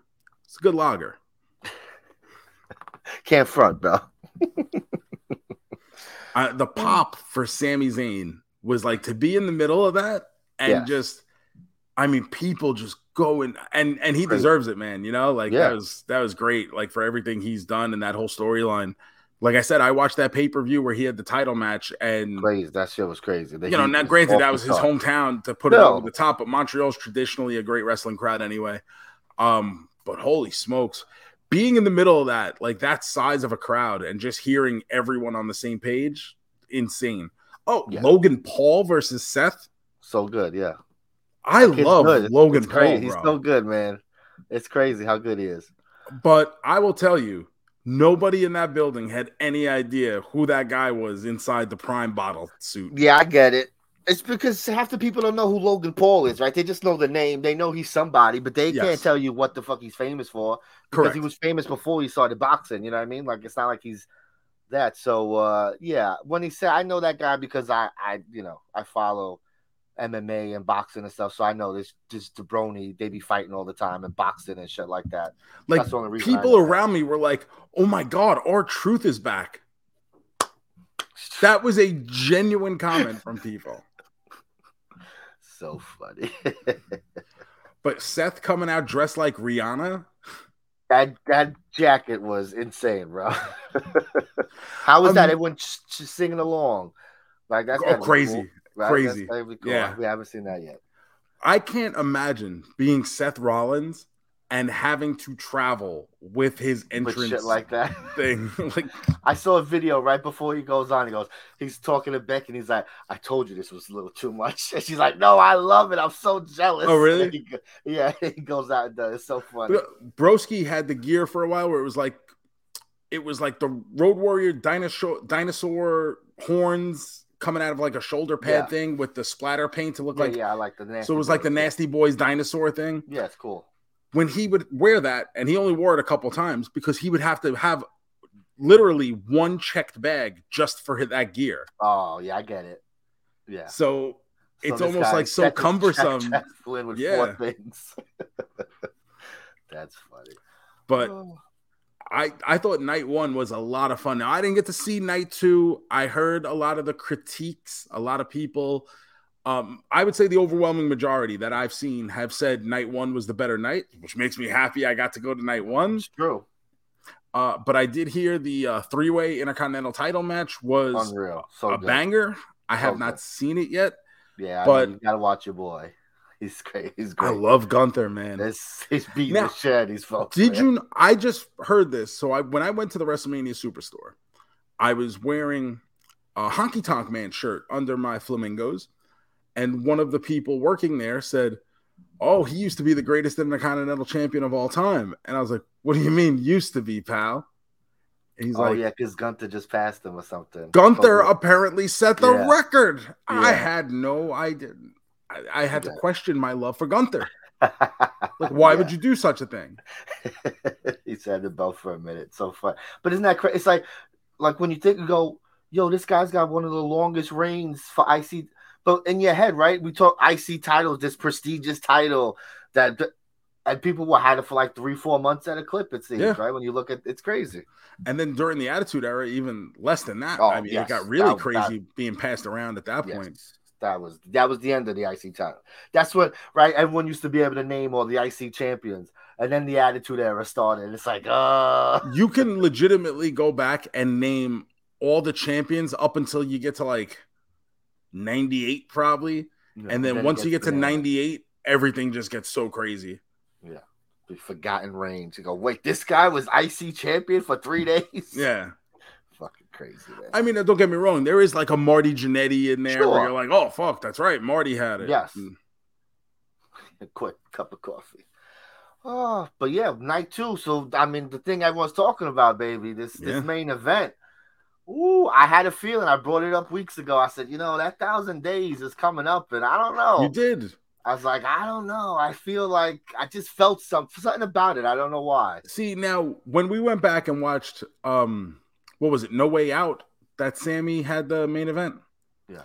it's a good lager. Can't front, bro. I, the pop for Sami Zayn was like to be in the middle of that and Yes. just, I mean, people just go and and and he deserves it, man. You know, like Yeah. that was that was great. Like for everything he's done and that whole storyline. Like I said, I watched that pay per view where he had the title match, and Crazy. That shit was crazy. The you know, now granted that was his chart. hometown to put it No. over the top, but Montreal's traditionally a great wrestling crowd anyway. Um, but holy smokes, being in the middle of that, like that size of a crowd, and just hearing everyone on the same page, insane. Oh, Yeah. Logan Paul versus Seth. So good, yeah. I love good. Logan it's crazy. Paul, He's so good, man. It's crazy how good he is. But I will tell you, nobody in that building had any idea who that guy was inside the prime bottle suit. Yeah, I get it. It's because half the people don't know who Logan Paul is, right? They just know the name. They know he's somebody, but they Yes. can't tell you what the fuck he's famous for because Correct. he was famous before he started boxing. You know what I mean? Like it's not like he's that. So uh yeah, when he said, I know that guy because I I you know I follow MMA and boxing and stuff, so I know this this jabroni they be fighting all the time and boxing and shit like that. like That's the only people around me were like, "Oh my god, R-Truth is back." That was a genuine comment from people. So funny. But Seth coming out dressed like Rihanna, That that jacket was insane, bro. How was Um, that? Everyone just, just singing along, like that's oh crazy. cool? Crazy. That's gotta be cool. Yeah. we haven't seen that yet. I can't imagine being Seth Rollins and having to travel with his entrance shit like that. thing. like I saw a video right before he goes on. He goes, he's talking to Beck, and he's like, "I told you this was a little too much." And she's like, "No, I love it. I'm so jealous." Oh, really? He yeah, he goes out and does. It's so funny. Broski had the gear for a while where it was like it was like the Road Warrior dinosaur dinosaur horns coming out of like a shoulder pad Yeah. thing with the splatter paint to look Yeah, like yeah, I like the nasty. so it was like the nasty boys dinosaur thing. Yeah, it's cool. When he would wear that, and he only wore it a couple times because he would have to have literally one checked bag just for that gear. Oh yeah, I get it. Yeah. So So it's almost like so cumbersome. checked- checked with Yeah. That's funny. But Oh. I I thought night one was a lot of fun. Now I didn't get to see night two. I heard a lot of the critiques. A lot of people, um, I would say the overwhelming majority that I've seen have said night one was the better night, which makes me happy. I got to go to night one. it's true. Uh, but I did hear the uh, three way intercontinental title match was Unreal. So a good. banger. I have So not good. seen it yet. Yeah, but- but you gotta watch your boy. He's great. He's I love Gunther, man. This he's beating Now, the shit out of these folks. Did man. you? I just heard this. So I when I went to the WrestleMania Superstore, I was wearing a Honky Tonk Man shirt under my flamingos, and one of the people working there said, "Oh, he used to be the greatest Intercontinental Champion of all time." And I was like, "What do you mean used to be, pal?" And he's Oh like, yeah, because Gunther just passed him or something. Gunther Oh, apparently set the Yeah. record. I had no idea. I, I had to question my love for Gunther. Like, why would you do such a thing? he said the belt for a minute. So fun. But isn't that crazy? It's like like when you think you go, yo, this guy's got one of the longest reigns for IC. But in your head, right? We talk IC titles, this prestigious title that and people will had it for like three, four months at a clip, it seems, Yeah. right? When you look at it's crazy. And then during the Attitude Era, even less than that. Oh, I mean, yes. it got really That- crazy being passed around at that Yes. point. That was that was the end of the IC title. That's what right. Everyone used to be able to name all the IC champions, and then the Attitude Era started. It's like, uh, You can legitimately go back and name all the champions up until you get to like 98, probably. And then it once you get to 98, everything just gets so crazy. Yeah, the forgotten reigns. You go, wait, this guy was IC champion for three days. Yeah. Fucking crazy, man. I mean, don't get me wrong. There is like a Marty Jannetty in there Sure. where you're like, oh, fuck, that's right. Marty had it. Yes. Mm. a quick cup of coffee. Oh, but yeah, night two. So I mean, the thing everyone's talking about, baby, this Yeah. this main event. Ooh, I had a feeling. I brought it up weeks ago. I said, you know, that thousand days is coming up, and I don't know. You did. I was like, I don't know. I feel like I just felt something, something about it. I don't know why. See, now when we went back and watched um what was it, No Way Out, that Sami had the main event. Yeah.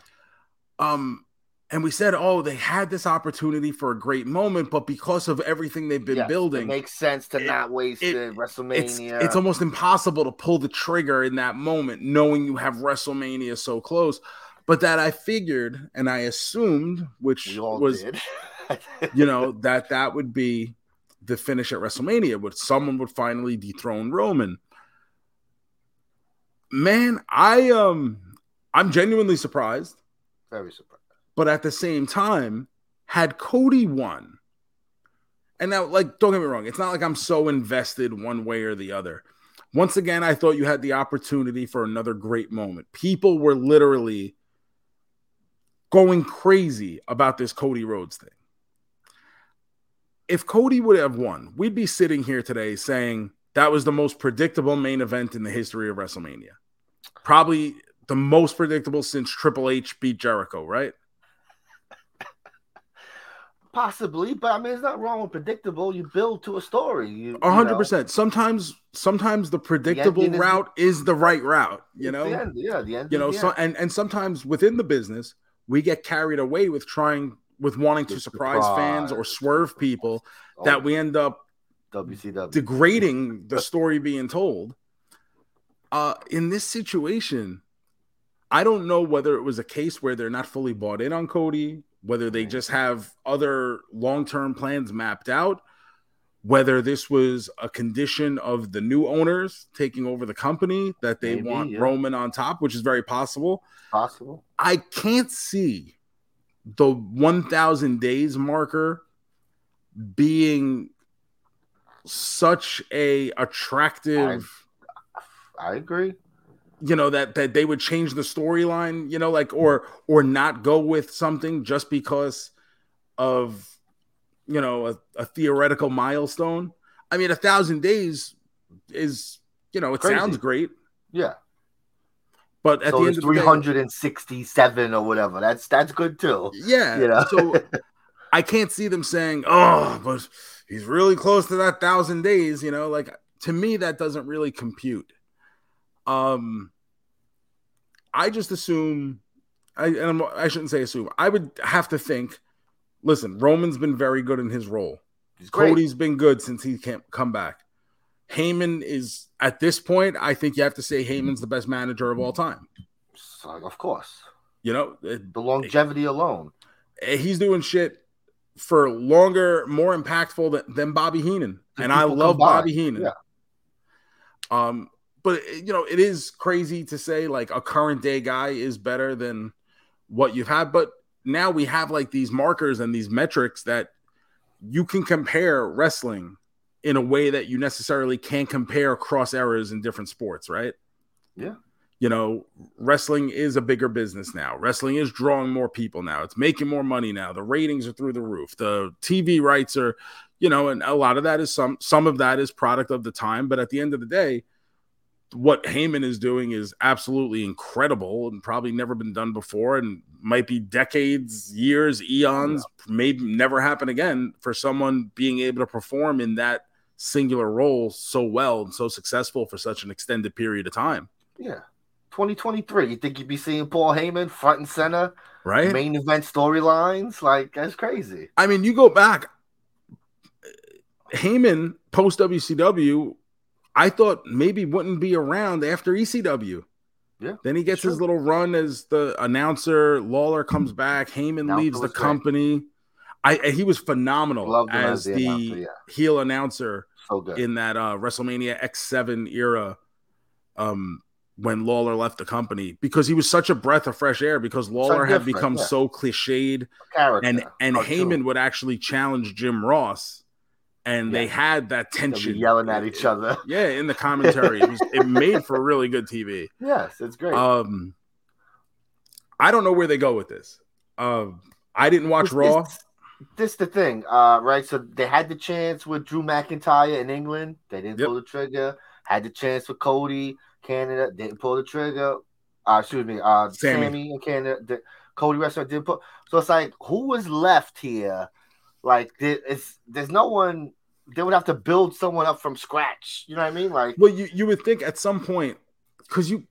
Um, and we said, Oh, they had this opportunity for a great moment, but because of everything they've been building, it makes sense to It- not waste it- it. it's WrestleMania. it's almost impossible to pull the trigger in that moment, knowing you have WrestleMania so close. But that I figured and I assumed, which we all was did. you know that that would be the finish at WrestleMania, where someone would finally dethrone Roman. Man, I um I'm genuinely surprised, Very surprised. but at the same time, had Cody won, and now like don't get me wrong, it's not like I'm so invested one way or the other. Once again, I thought you had the opportunity for another great moment. People were literally going crazy about this Cody Rhodes thing. If Cody would have won, we'd be sitting here today saying that was the most predictable main event in the history of WrestleMania. Probably the most predictable since Triple H beat Jericho, right? Possibly, but I mean, it's not wrong with predictable. You build to a story. You, A hundred percent. Sometimes, sometimes the predictable is- route is the right route. You know, the end, yeah, the end. you know the so and and sometimes within the business we get carried away with trying with wanting to With surprise fans or swerve people Oh, that we end up WCW. degrading the story being told uh in this situation i don't know whether it was a case where they're not fully bought in on cody whether they just have other long-term plans mapped out whether this was a condition of the new owners taking over the company that they Maybe, want yeah. roman on top which is very possible possible. I can't see the 1000 days marker being such a attractive I agree. you know that that they would change the storyline you know like or or not go with something just because of you know a, a theoretical milestone i mean a thousand days is you know it Crazy. sounds great Yeah. but at so the end of the day 367 or whatever. That's that's good too. Yeah. You know? so I can't see them saying, "Oh, but he's really close to that thousand days." You know, like to me, that doesn't really compute. Um, I just assume, I and I'm, I shouldn't say assume. I would have to think. Listen, Roman's been very good in his role. He's great. Cody's been good since he can't come back. Heyman is at this point. I think you have to say Heyman's the best manager of all time. Of course. You know, it- The longevity alone. Eh, he's doing shit for longer, more impactful than, than Bobby Heenan, and I love Bobby Heenan. yeah. Um, but you know, it is crazy to say like a current day guy is better than what you've had, but now we have like these markers and these metrics that you can compare wrestling in a way that you necessarily can't compare cross errors in different sports, right? Yeah. You know, wrestling is a bigger business now. Wrestling is drawing more people now. It's making more money now. The ratings are through the roof. The TV rights are, you know, and a lot of that is some some of that is product of the time, but at the end of the day, what Heyman is doing is absolutely incredible and probably never been done before and might be decades, years, eons, maybe never happen again for someone being able to perform in that singular role so well and so successful for such an extended period of time, Yeah. 2023. You think you'd be seeing Paul Heyman front and center, right? main event storylines? Like, that's crazy. I mean, you go back, Heyman post WCW, I thought maybe wouldn't be around after ECW. Yeah, Then he gets sure. his little run as the announcer. Lawler comes back. Heyman Announcer leaves the was great. company. I he was phenomenal as as the the announcer, yeah. heel announcer So good. in that uh, WrestleMania X7 era. Um, when Lawler left the company, because he was such a breath of fresh air, because Lawler had become yeah. so cliched Character. and and cartoon. Heyman would actually challenge Jim Ross, and they had that tension yelling at each other. Yeah, in the commentary, it, was, it made for really good TV. Yes, it's great. Um, I don't know where they go with this. Um, I didn't watch This- Raw. This, this the thing, uh, right? So they had the chance with Drew McIntyre in England. They didn't Yep. pull the trigger. Had the chance with Cody, Canada. Didn't pull the trigger. Uh, excuse me, uh, Sami. Sami, in Canada. The, Cody wrestler didn't put. So it's like, who was left here? Like, there, it's there's no one. They would have to build someone up from scratch. You know what I mean? Like, Well, you you would think at some point because you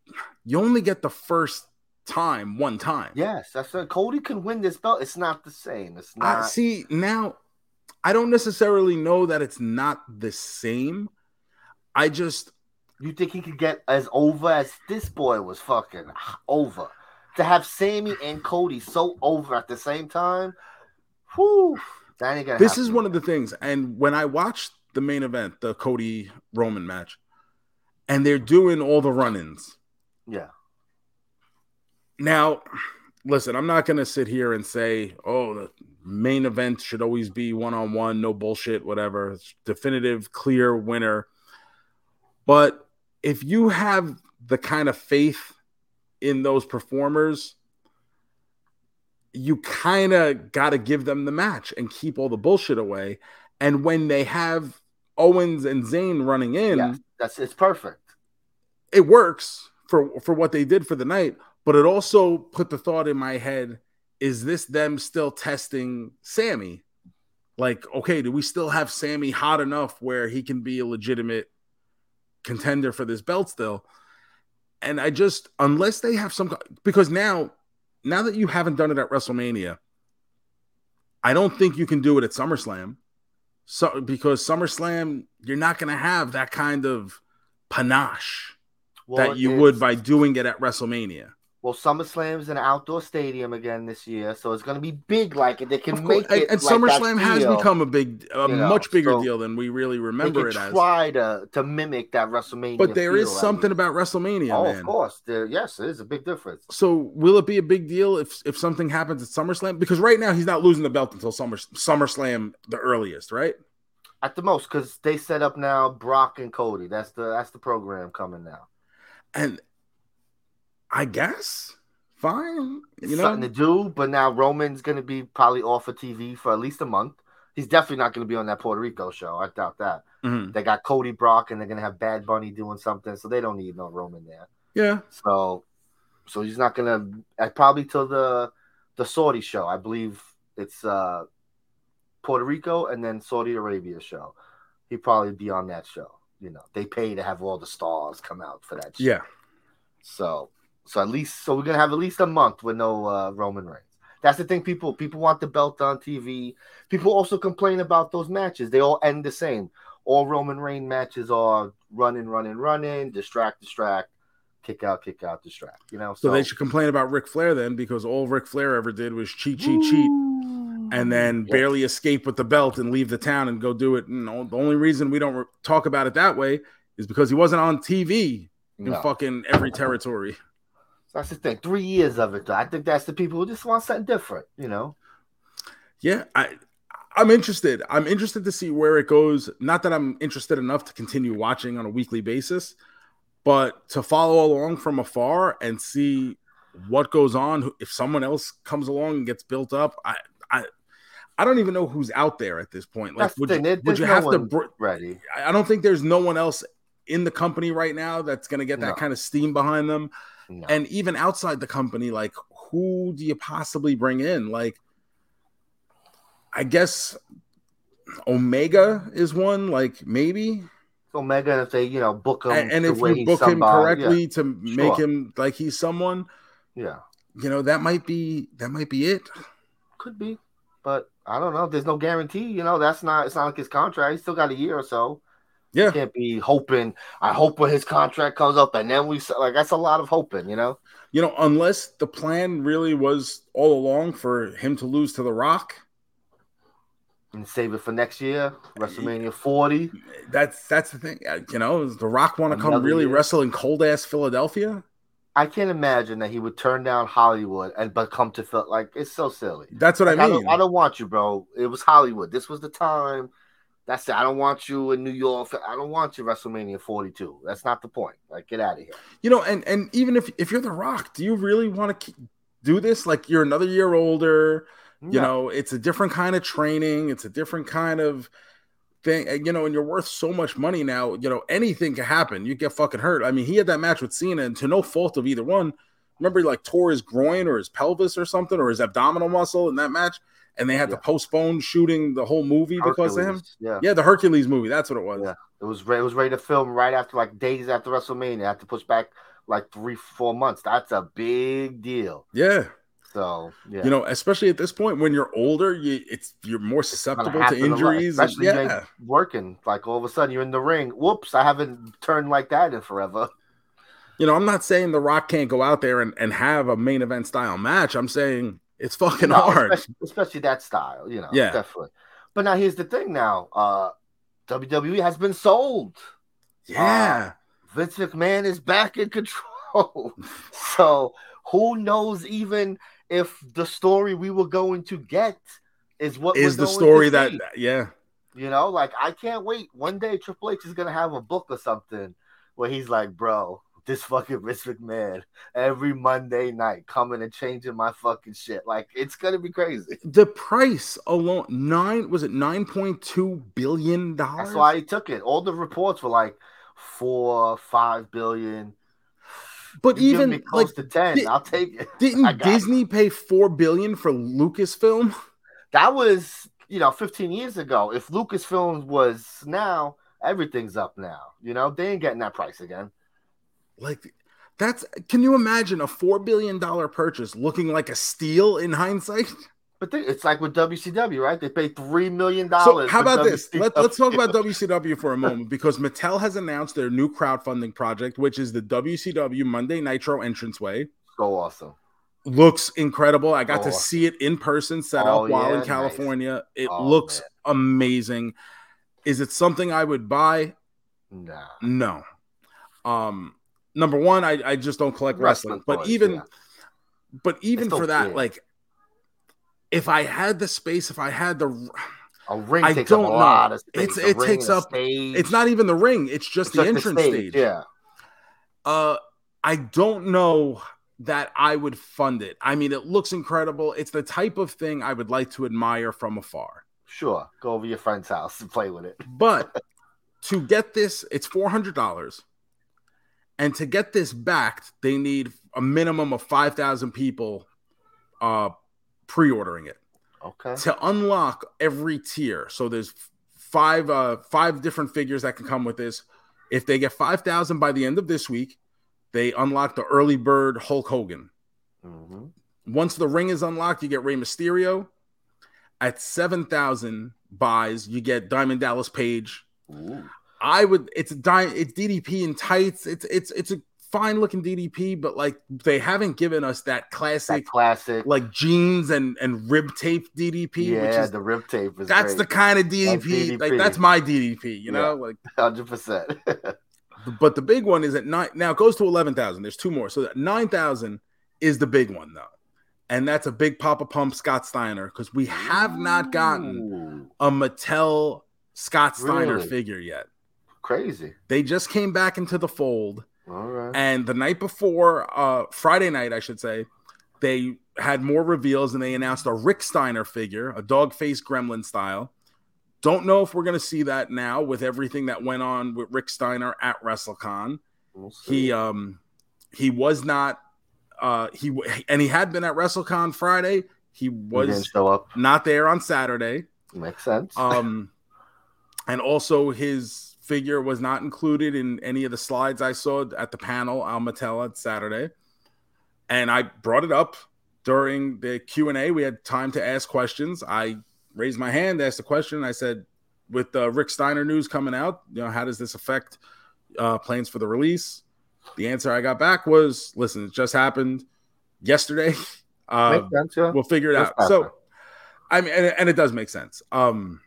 you only get the first time one time. yes, that's it. Cody can win this belt. It's not the same. It's I not. see now. I don't necessarily know that it's not the same. I just You think he could get as over as this boy was fucking over? To have Sami and Cody so over at the same time, whew, that ain't gonna this is one of the things. And when I watched the main event, the Cody Roman match, and they're doing all the run-ins, Yeah. Now, listen, I'm not going to sit here and say, oh, the main event should always be one on one, no bullshit, whatever. It's definitive, clear winner. But if you have the kind of faith in those performers, you kind of got to give them the match and keep all the bullshit away. And when they have Owens and Zayn running in, yeah, that's it's perfect. It works for for what they did for the night, but it also put the thought in my head: Is this them still testing Sami? Like, okay, do we still have Sami hot enough where he can be a legitimate contender for this belt still? And I just, unless they have some, because now, now that you haven't done it at WrestleMania, I don't think you can do it at SummerSlam. So because SummerSlam, you're not going to have that kind of panache well, that you would by doing it at WrestleMania. Well, SummerSlam's an outdoor stadium again this year, so it's going to be big like it. They can make it. And, like SummerSlam has become a big, a you know, much bigger so deal than we really remember it as. Try to to mimic that WrestleMania, but there is something about WrestleMania. Oh, man. of course, there, yes, it is a big difference. So, will it be a big deal if if something happens at SummerSlam? Because right now he's not losing the belt until Summer SummerSlam, the earliest, right? At the most, because they set up now Brock and Cody. That's the that's the program coming now. And I guess fine. It's you know? something to do, but now Roman's going to be probably off of TV for at least a month. He's definitely not going to be on that Puerto Rico show. I doubt that. Mm-hmm. They got Cody Brock, and they're going to have Bad Bunny doing something, so they don't need no Roman there. Yeah. So, so he's not going to probably till the the Saudi show. I believe it's uh Puerto Rico and then Saudi Arabia show. He'd probably be on that show. You know, they pay to have all the stars come out for that show. Yeah. So so at least so we're gonna have at least a month with no uh, Roman Reigns. That's the thing. People people want the belt on TV. People also complain about those matches. They all end the same. All Roman Reigns matches are running, running, running, distract, distract, kick out, kick out, distract. You know. So, so they should complain about Ric Flair then, because all Ric Flair ever did was cheat, cheat, cheat, and then yep. barely escape with the belt and leave the town and go do it. And the only reason we don't re- talk about it that way is because he wasn't on TV in no. fucking every territory. That's the thing. Three years of it, though. I think that's the people who just want something different, you know. Yeah, I I'm interested. I'm interested to see where it goes. Not that I'm interested enough to continue watching on a weekly basis, but to follow along from afar and see what goes on. If someone else comes along and gets built up, I I I don't even know who's out there at this point. Like, would, you, would you no have to br- ready? I don't think there's no one else in the company right now that's going to get that no. kind of steam behind them. No. And even outside the company, like who do you possibly bring in? Like, I guess Omega is one. Like maybe Omega if they you know book him and, and if you book somebody, him correctly yeah. to sure. make him like he's someone. Yeah, you know that might be that might be it. Could be, but I don't know. There's no guarantee. You know that's not. It's not like his contract. He's still got a year or so. Yeah, you can't be hoping. I hope when his contract comes up, and then we like that's a lot of hoping, you know. You know, unless the plan really was all along for him to lose to The Rock and save it for next year, WrestleMania 40. That's that's the thing. You know, does The Rock want to come really year. wrestle in cold ass Philadelphia? I can't imagine that he would turn down Hollywood and but come to Phil. Like it's so silly. That's what like, I mean. I don't, I don't want you, bro. It was Hollywood. This was the time that's it. I don't want you in New York. I don't want you WrestleMania 42. That's not the point. Like, get out of here. You know, and and even if if you're The Rock, do you really want to do this? Like, you're another year older. You know, it's a different kind of training. It's a different kind of thing. You know, and you're worth so much money now. You know, anything can happen. You get fucking hurt. I mean, he had that match with Cena, and to no fault of either one. Remember, he like tore his groin or his pelvis or something or his abdominal muscle in that match and they had yeah. to postpone shooting the whole movie Hercules. because of him. Yeah, yeah, the Hercules movie. That's what it was. Yeah, it was. It was ready to film right after, like days after WrestleMania. Had to push back like three, four months. That's a big deal. Yeah. So yeah. you know, especially at this point when you're older, you it's you're more susceptible to injuries. Especially and, yeah. working. Like all of a sudden you're in the ring. Whoops, I haven't turned like that in forever. You know, I'm not saying The Rock can't go out there and, and have a main event style match. I'm saying it's fucking no, hard, especially, especially, that style. You know, yeah, definitely. But now here's the thing. Now, uh, WWE has been sold. Yeah, uh, Vince McMahon is back in control. So who knows even if the story we were going to get is what Is we're the story to that see. yeah. you know, like I can't wait. One day Triple H is gonna have a book or something where he's like, bro, this fucking Vince McMahon every Monday night coming and changing my fucking shit. Like it's gonna be crazy. The price alone nine was it nine point two billion dollars? That's why he took it. All the reports were like four, five billion. But You even close like to ten, di- I'll take it. Didn't got it. Disney pay four billion for Lucasfilm? That was you know 15 years ago. If Lucasfilm was now, everything's up now. You know they ain't getting that price again. Like that's can you imagine a four billion dollar purchase looking like a steal in hindsight? But they, it's like with WCW, right? They paid three million dollars. So how about this? WCW. Let, let's talk about WCW for a moment because Mattel has announced their new crowdfunding project, which is the WCW Monday Nitro entranceway. so awesome. Looks incredible. I got to see it in person, set Oh, up while yeah, in nice. California. It Oh, looks man. amazing. Is it something I would buy? Nah, No. Um, number one, I, I just don't collect wrestling. Wrestling But even yeah. but even for that, like if I had the space, if I had the a ring I takes don't know. lot of space. It's- A it ring, takes up- Stage. it's not even the ring, it's just It's the just entrance stage. Yeah, Uh I don't know that I would fund it. I mean, it looks incredible. It's the type of thing I would like to admire from afar. sure. Go over your friend's house and play with it. But to get this, it's four hundred dollars, and to get this backed, they need a minimum of five thousand people uh, pre-ordering it Okay. to unlock every tier. So there's five uh, five different figures that can come with this. If they get five thousand by the end of this week, they unlock the early bird Hulk Hogan. hmm Once the ring is unlocked, you get Rey Mysterio. At seven thousand buys, you get Diamond Dallas Page. Ooh. I would. It's di- It's DDP in tights. It's it's it's a fine looking DDP, but like they haven't given us that That classic classic. like jeans and and rib tape DDP, yeah, which is the rib tape is that's the kind of DDP. DDP. Like that's my DDP. You know, like. hundred percent. But the big one is at nine. Now it goes to eleven thousand. There's two more, so that nine thousand is the big one though, and that's a big Papa Pump Scott Steiner because we have not gotten a Mattel Scott Steiner Really? figure yet. Crazy. They just came back into the fold. All right. And the night before, uh, Friday night, I should say, they had more reveals and they announced a Rick Steiner figure, a dog face gremlin style. Don't know if we're going to see that now with everything that went on with Rick Steiner at WrestleCon. We'll. He um he was not uh he and he had been at WrestleCon Friday. He He was up. not there on Saturday. Makes sense. Um, and also his figure was not included in any of the slides I saw at the panel on Mattel on Saturday. And I brought it up during the Q and A. We had time to ask questions. I raised my hand, asked a question. I said, "With the Rick Steiner news coming out, you know, how does this affect uh, plans for the release?" The answer I got back was, "Listen, it just happened yesterday. Uh, sense. Yeah. we'll figure it out." So. I mean, and, and it does make sense. Um,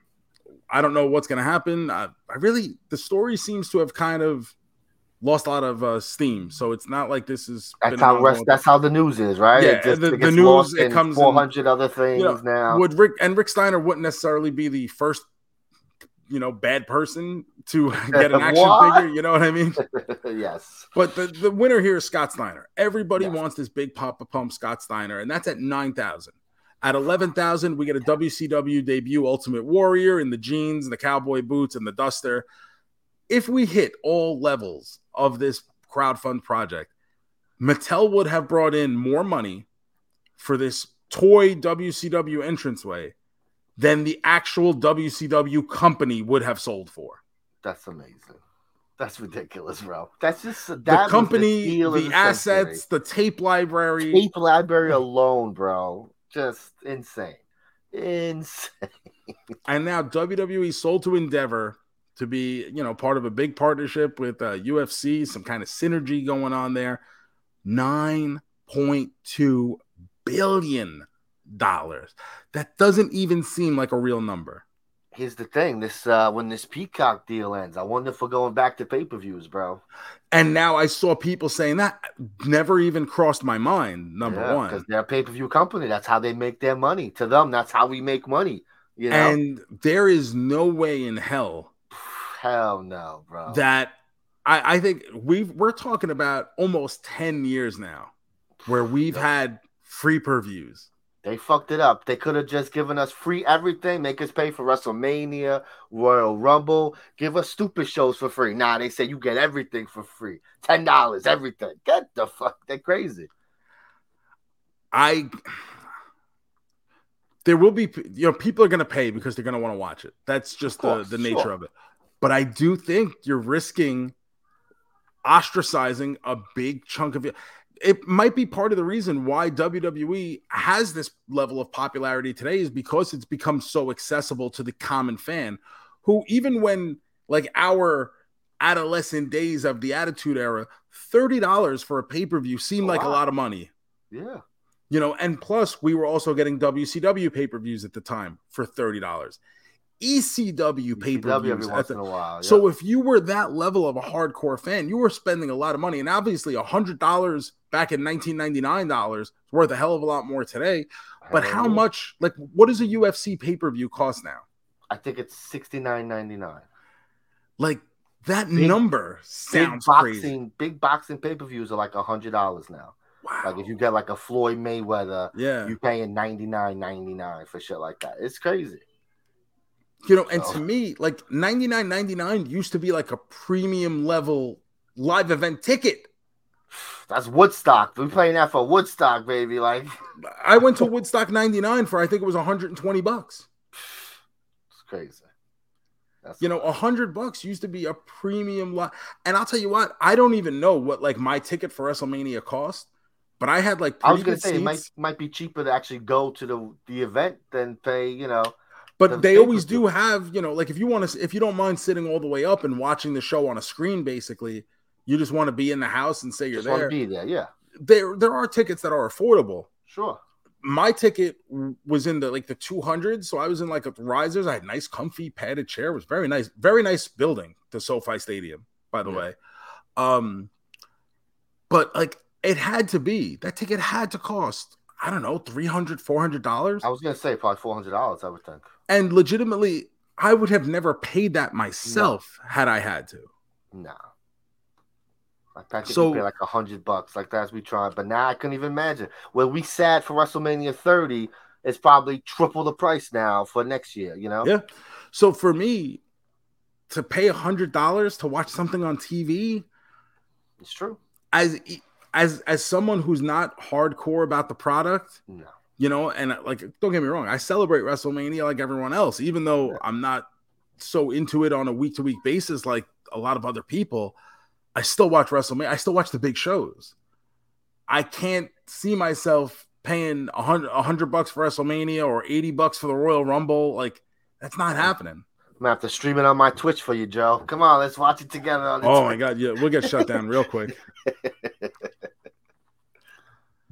I don't know what's going to happen. I, I really, the story seems to have kind of lost a lot of uh, steam. So it's not like this is. That's how rest, that's how the news is, right? Yeah, just- the- the news, it comes in- 400 other things know, now. would Rick and Rick Steiner wouldn't necessarily be the first, you know, bad person to get an action figure. You know what I mean? yes. But the, the winner here is Scott Steiner. Everybody Yes. wants this big Papa Pump Scott Steiner, and that's at 9,000. At 11,000, we get a WCW debut Ultimate Warrior in the jeans, the cowboy boots, and the duster. If we hit all levels of this crowdfund project, Mattel would have brought in more money for this toy WCW entranceway than the actual WCW company would have sold for. That's amazing. That's ridiculous, bro. That's just that the company, the, the assets, the tape library. tape library alone, bro. Just insane. Insane. and now WWE sold to Endeavor to be, you know, part of a big partnership with uh, UFC, some kind of synergy going on there. Nine point two billion dollars. That doesn't even seem like a real number. Here's the thing: this uh when this Peacock deal ends, I wonder if we're going back to pay per views, bro. And now I saw people saying that never even crossed my mind. Number Yeah, one, because they're a pay per view company. That's how they make their money. To them, that's how we make money. You know, and there is no way in hell hell no, bro. that I, I think we've we're talking about almost 10 years now where we've had free purviews. They fucked it up. They could have just given us free everything, make us pay for WrestleMania, Royal Rumble, give us stupid shows for free. Nah, they say you get everything for free. Ten dollars, everything. Get the fuck. They're crazy. I there will be you know people are going to pay because they're going to want to watch it. That's just course, the the nature sure. of it. But I do think you're risking ostracizing a big chunk of it. It might be part of the reason why WWE has this level of popularity today is because it's become so accessible to the common fan who even when like our adolescent days of the attitude era $30 for a pay-per-view seemed A like a lot. lot of money Yeah. you know and plus we were also getting wcw pay-per-views at the time for $30 ecw ECW pay-per-views at once the- in a while. so if you were that level of a hardcore fan you were spending a lot of money and obviously a $100 back in 1999 dollars is worth a hell of a lot more today but how Hell, much like what does a ufc pay-per-view cost now I think it's sixty nine ninety nine. like that Big- number Big sounds boxing, crazy big boxing pay per views are like a hundred dollars now. wow Like if you get like a Floyd Mayweather, yeah you're paying ninety nine ninety nine for shit like that. It's crazy. You know, and So- to me, like 99.99 used to be like a premium level live event ticket. That's Woodstock. We playing that for Woodstock, baby. Like I went to Woodstock 99 for I think it was 120 bucks. it's crazy. That's You know, 100 bucks used to be a premium lot. And I'll tell you what, I don't even know what like my ticket for WrestleMania cost, but I had like I was gonna say it might might be cheaper to actually go to the the event than pay. You know, the But they always do have, you know, like if you want to, if you don't mind sitting all the way up and watching the show on a screen, basically, you just want to be in the house and say you're just there. be there. Yeah, There, there are tickets that are affordable. sure. my ticket was in the like the 200 so i was in like a risers i had nice comfy padded chair it was very nice very nice building the sofi stadium by the Yeah. way um but like it had to be that ticket had to cost i don't know 300 400 dollars I was gonna say probably four hundred dollars. I would think. And legitimately i would have never paid that myself had i had to No. I think So- pay like a hundred bucks, like that's we tried. But now I couldn't even imagine. Where we sat for WrestleMania 30, it's probably triple the price now for next year, you know? Yeah. so for me to pay a hundred dollars to watch something on tv It's true. as as as someone who's not hardcore about the product, No. You know, and like don't get me wrong, I celebrate WrestleMania like everyone else, even though I'm not so into it on a week to week basis like a lot of other people. I still watch WrestleMania. I still watch the big shows. I can't see myself paying a hundred bucks for WrestleMania or eighty bucks for the Royal Rumble. Like that's not happening. I'm gonna have to stream it on my Twitch for you, Joe. Come on, let's watch it together on the Oh my god, yeah, we'll get shut down real quick.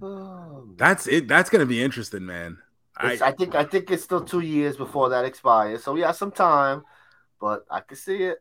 Oh. That's it. That's gonna be interesting, man. It's- I, think I think it's still two years before that expires. So we have some time, but I can see it,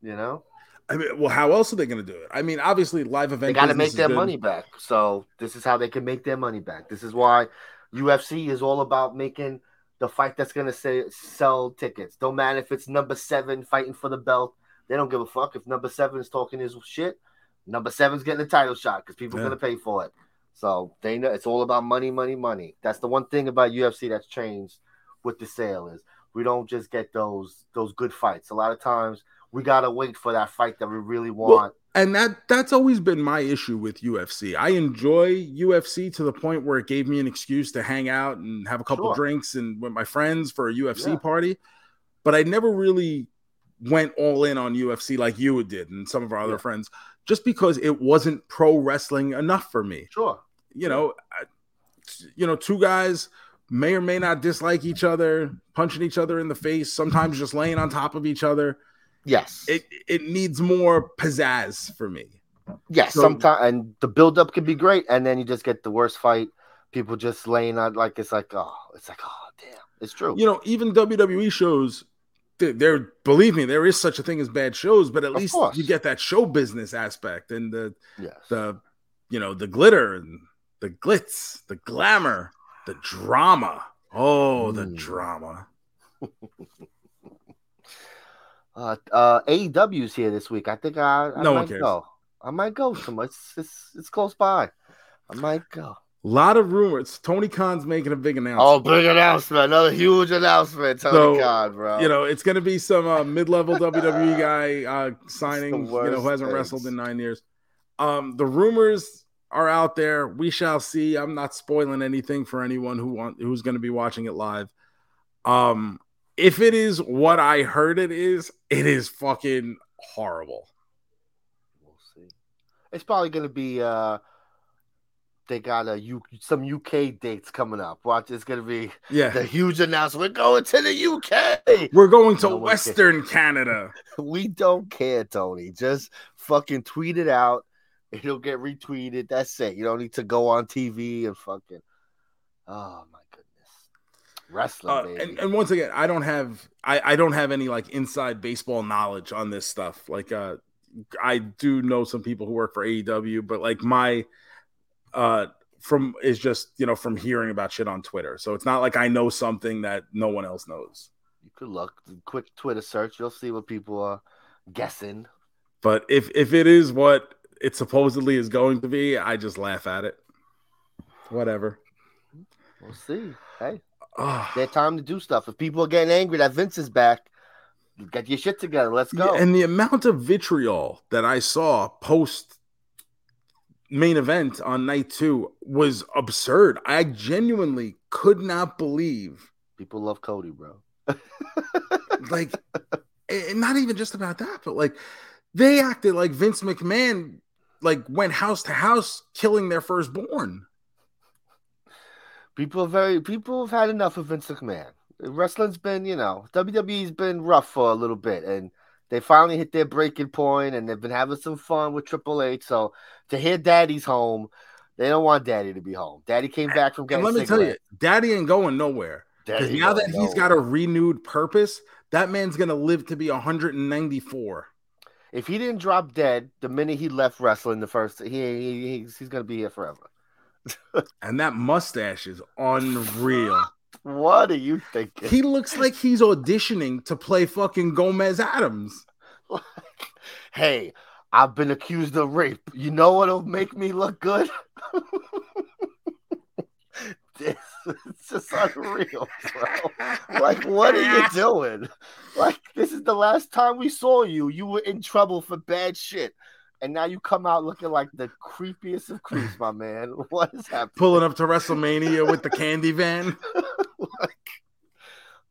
you know. I mean, well, how else are they going to do it? I mean, obviously, live event. They got to make their good. money back. So this is how they can make their money back. This is why UFC is all about making the fight that's gonna say sell tickets. Don't matter if it's number seven fighting for the belt. They don't give a fuck if number seven is talking his shit. Number seven's getting a title shot because people are gonna pay for it. So they know it's all about money, money, money. That's the one thing about UFC that's changed with the sale is we don't just get those those good fights. A lot of times we gotta wait for that fight that we really want. and that that's always been my issue with UFC. I enjoy UFC to the point where it gave me an excuse to hang out and have a couple Sure. drinks and with my friends for a UFC Yeah. party, but I never really went all in on UFC like you did and some of our other Yeah. friends just because it wasn't pro wrestling enough for me. Sure. You know, I, you know, two guys may or may not dislike each other, punching each other in the face, sometimes just laying on top of each other. Yes. It it needs more pizzazz for me. Yes, So- sometimes and the build up can be great, and then you just get the worst fight. People just laying on like it's like oh, it's like oh damn, it's true. you know, even WWE shows, there believe me there is such a thing as bad shows but at Of least course. you get that show business aspect and the Yes. the you know the glitter and the glitz the glamour the drama oh the Mm. drama Uh, uh, AEW's here this week. I think I, I No one might cares. go. I might go. Some, it's, it's it's close by. I might go. a lot of rumors tony khan's making a big announcement. Oh, big announcement! Another huge announcement. Tony So, Khan, bro. you know it's going to be some uh, mid-level wwe guy uh, signing you know who hasn't wrestled in nine years um the rumors are out there we shall see i'm not spoiling anything for anyone who want who's going to be watching it live um if it is what i heard it is it is fucking horrible We'll see. It's probably gonna be. uh They got a U, some UK dates coming up. Watch, it's gonna be yeah the huge announcement. We're going to the UK. we're going to No western canada We don't care, Tony. Just fucking tweet it out. It'll get retweeted. That's it. You don't need to go on TV and fucking. Oh my goodness, wrestling, Uh, baby. and, and once again, I don't have I, I don't have any like inside baseball knowledge on this stuff. Like uh I do know some people who work for AEW, but like my uh from is just you know from hearing about shit on Twitter. So it's not like I know something that no one else knows. you could look, quick Twitter search. You'll see what people are guessing. But if if it is what it supposedly is going to be, I just laugh at it. Whatever. We'll see. Hey, Ah. their time to do stuff. If people are getting angry that Vince is back, get your shit together. Let's go. Yeah, and the amount of vitriol that I saw post main event on night two was absurd. I genuinely could not believe, people love Cody, bro. like, and not even just about that, but like they acted like Vince McMahon, like went house to house killing their firstborn. People are very people have had enough of Vince McMahon. Wrestling's been, you know, WWE's been rough for a little bit, and they finally hit their breaking point, and they've been having some fun with Triple H. So to hear Daddy's home, they don't want Daddy to be home. Daddy came back from And getting let me tell you. Daddy ain't going nowhere. Because now that he's know. got a renewed purpose, that man's gonna live to be 194. If he didn't drop dead the minute he left wrestling, the first he, he he's, he's gonna be here forever. And that mustache is unreal. What are you thinking? He looks like he's auditioning to play fucking Gomez Addams. hey, I've been accused of rape. You know what'll make me look good? This it's just unreal, bro. Like, what are you doing? Like, this is the last time we saw you. You were in trouble for bad shit. And now you come out looking like the creepiest of creeps, my man. What is happening? Pulling up to WrestleMania with the candy van. like,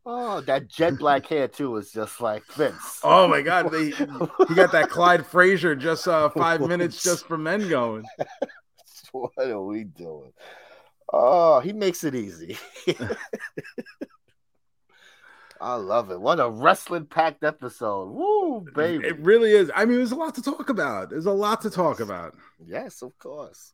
oh, that jet black hair too is just like Vince. Oh my god, they he got that Clyde Frazier just uh five minutes just for men going. what are we doing? Oh, he makes it easy. I love it. What a wrestling packed episode. Woo, baby. It really is. I mean, there's a lot to talk about. There's a lot to talk about. yes, of course.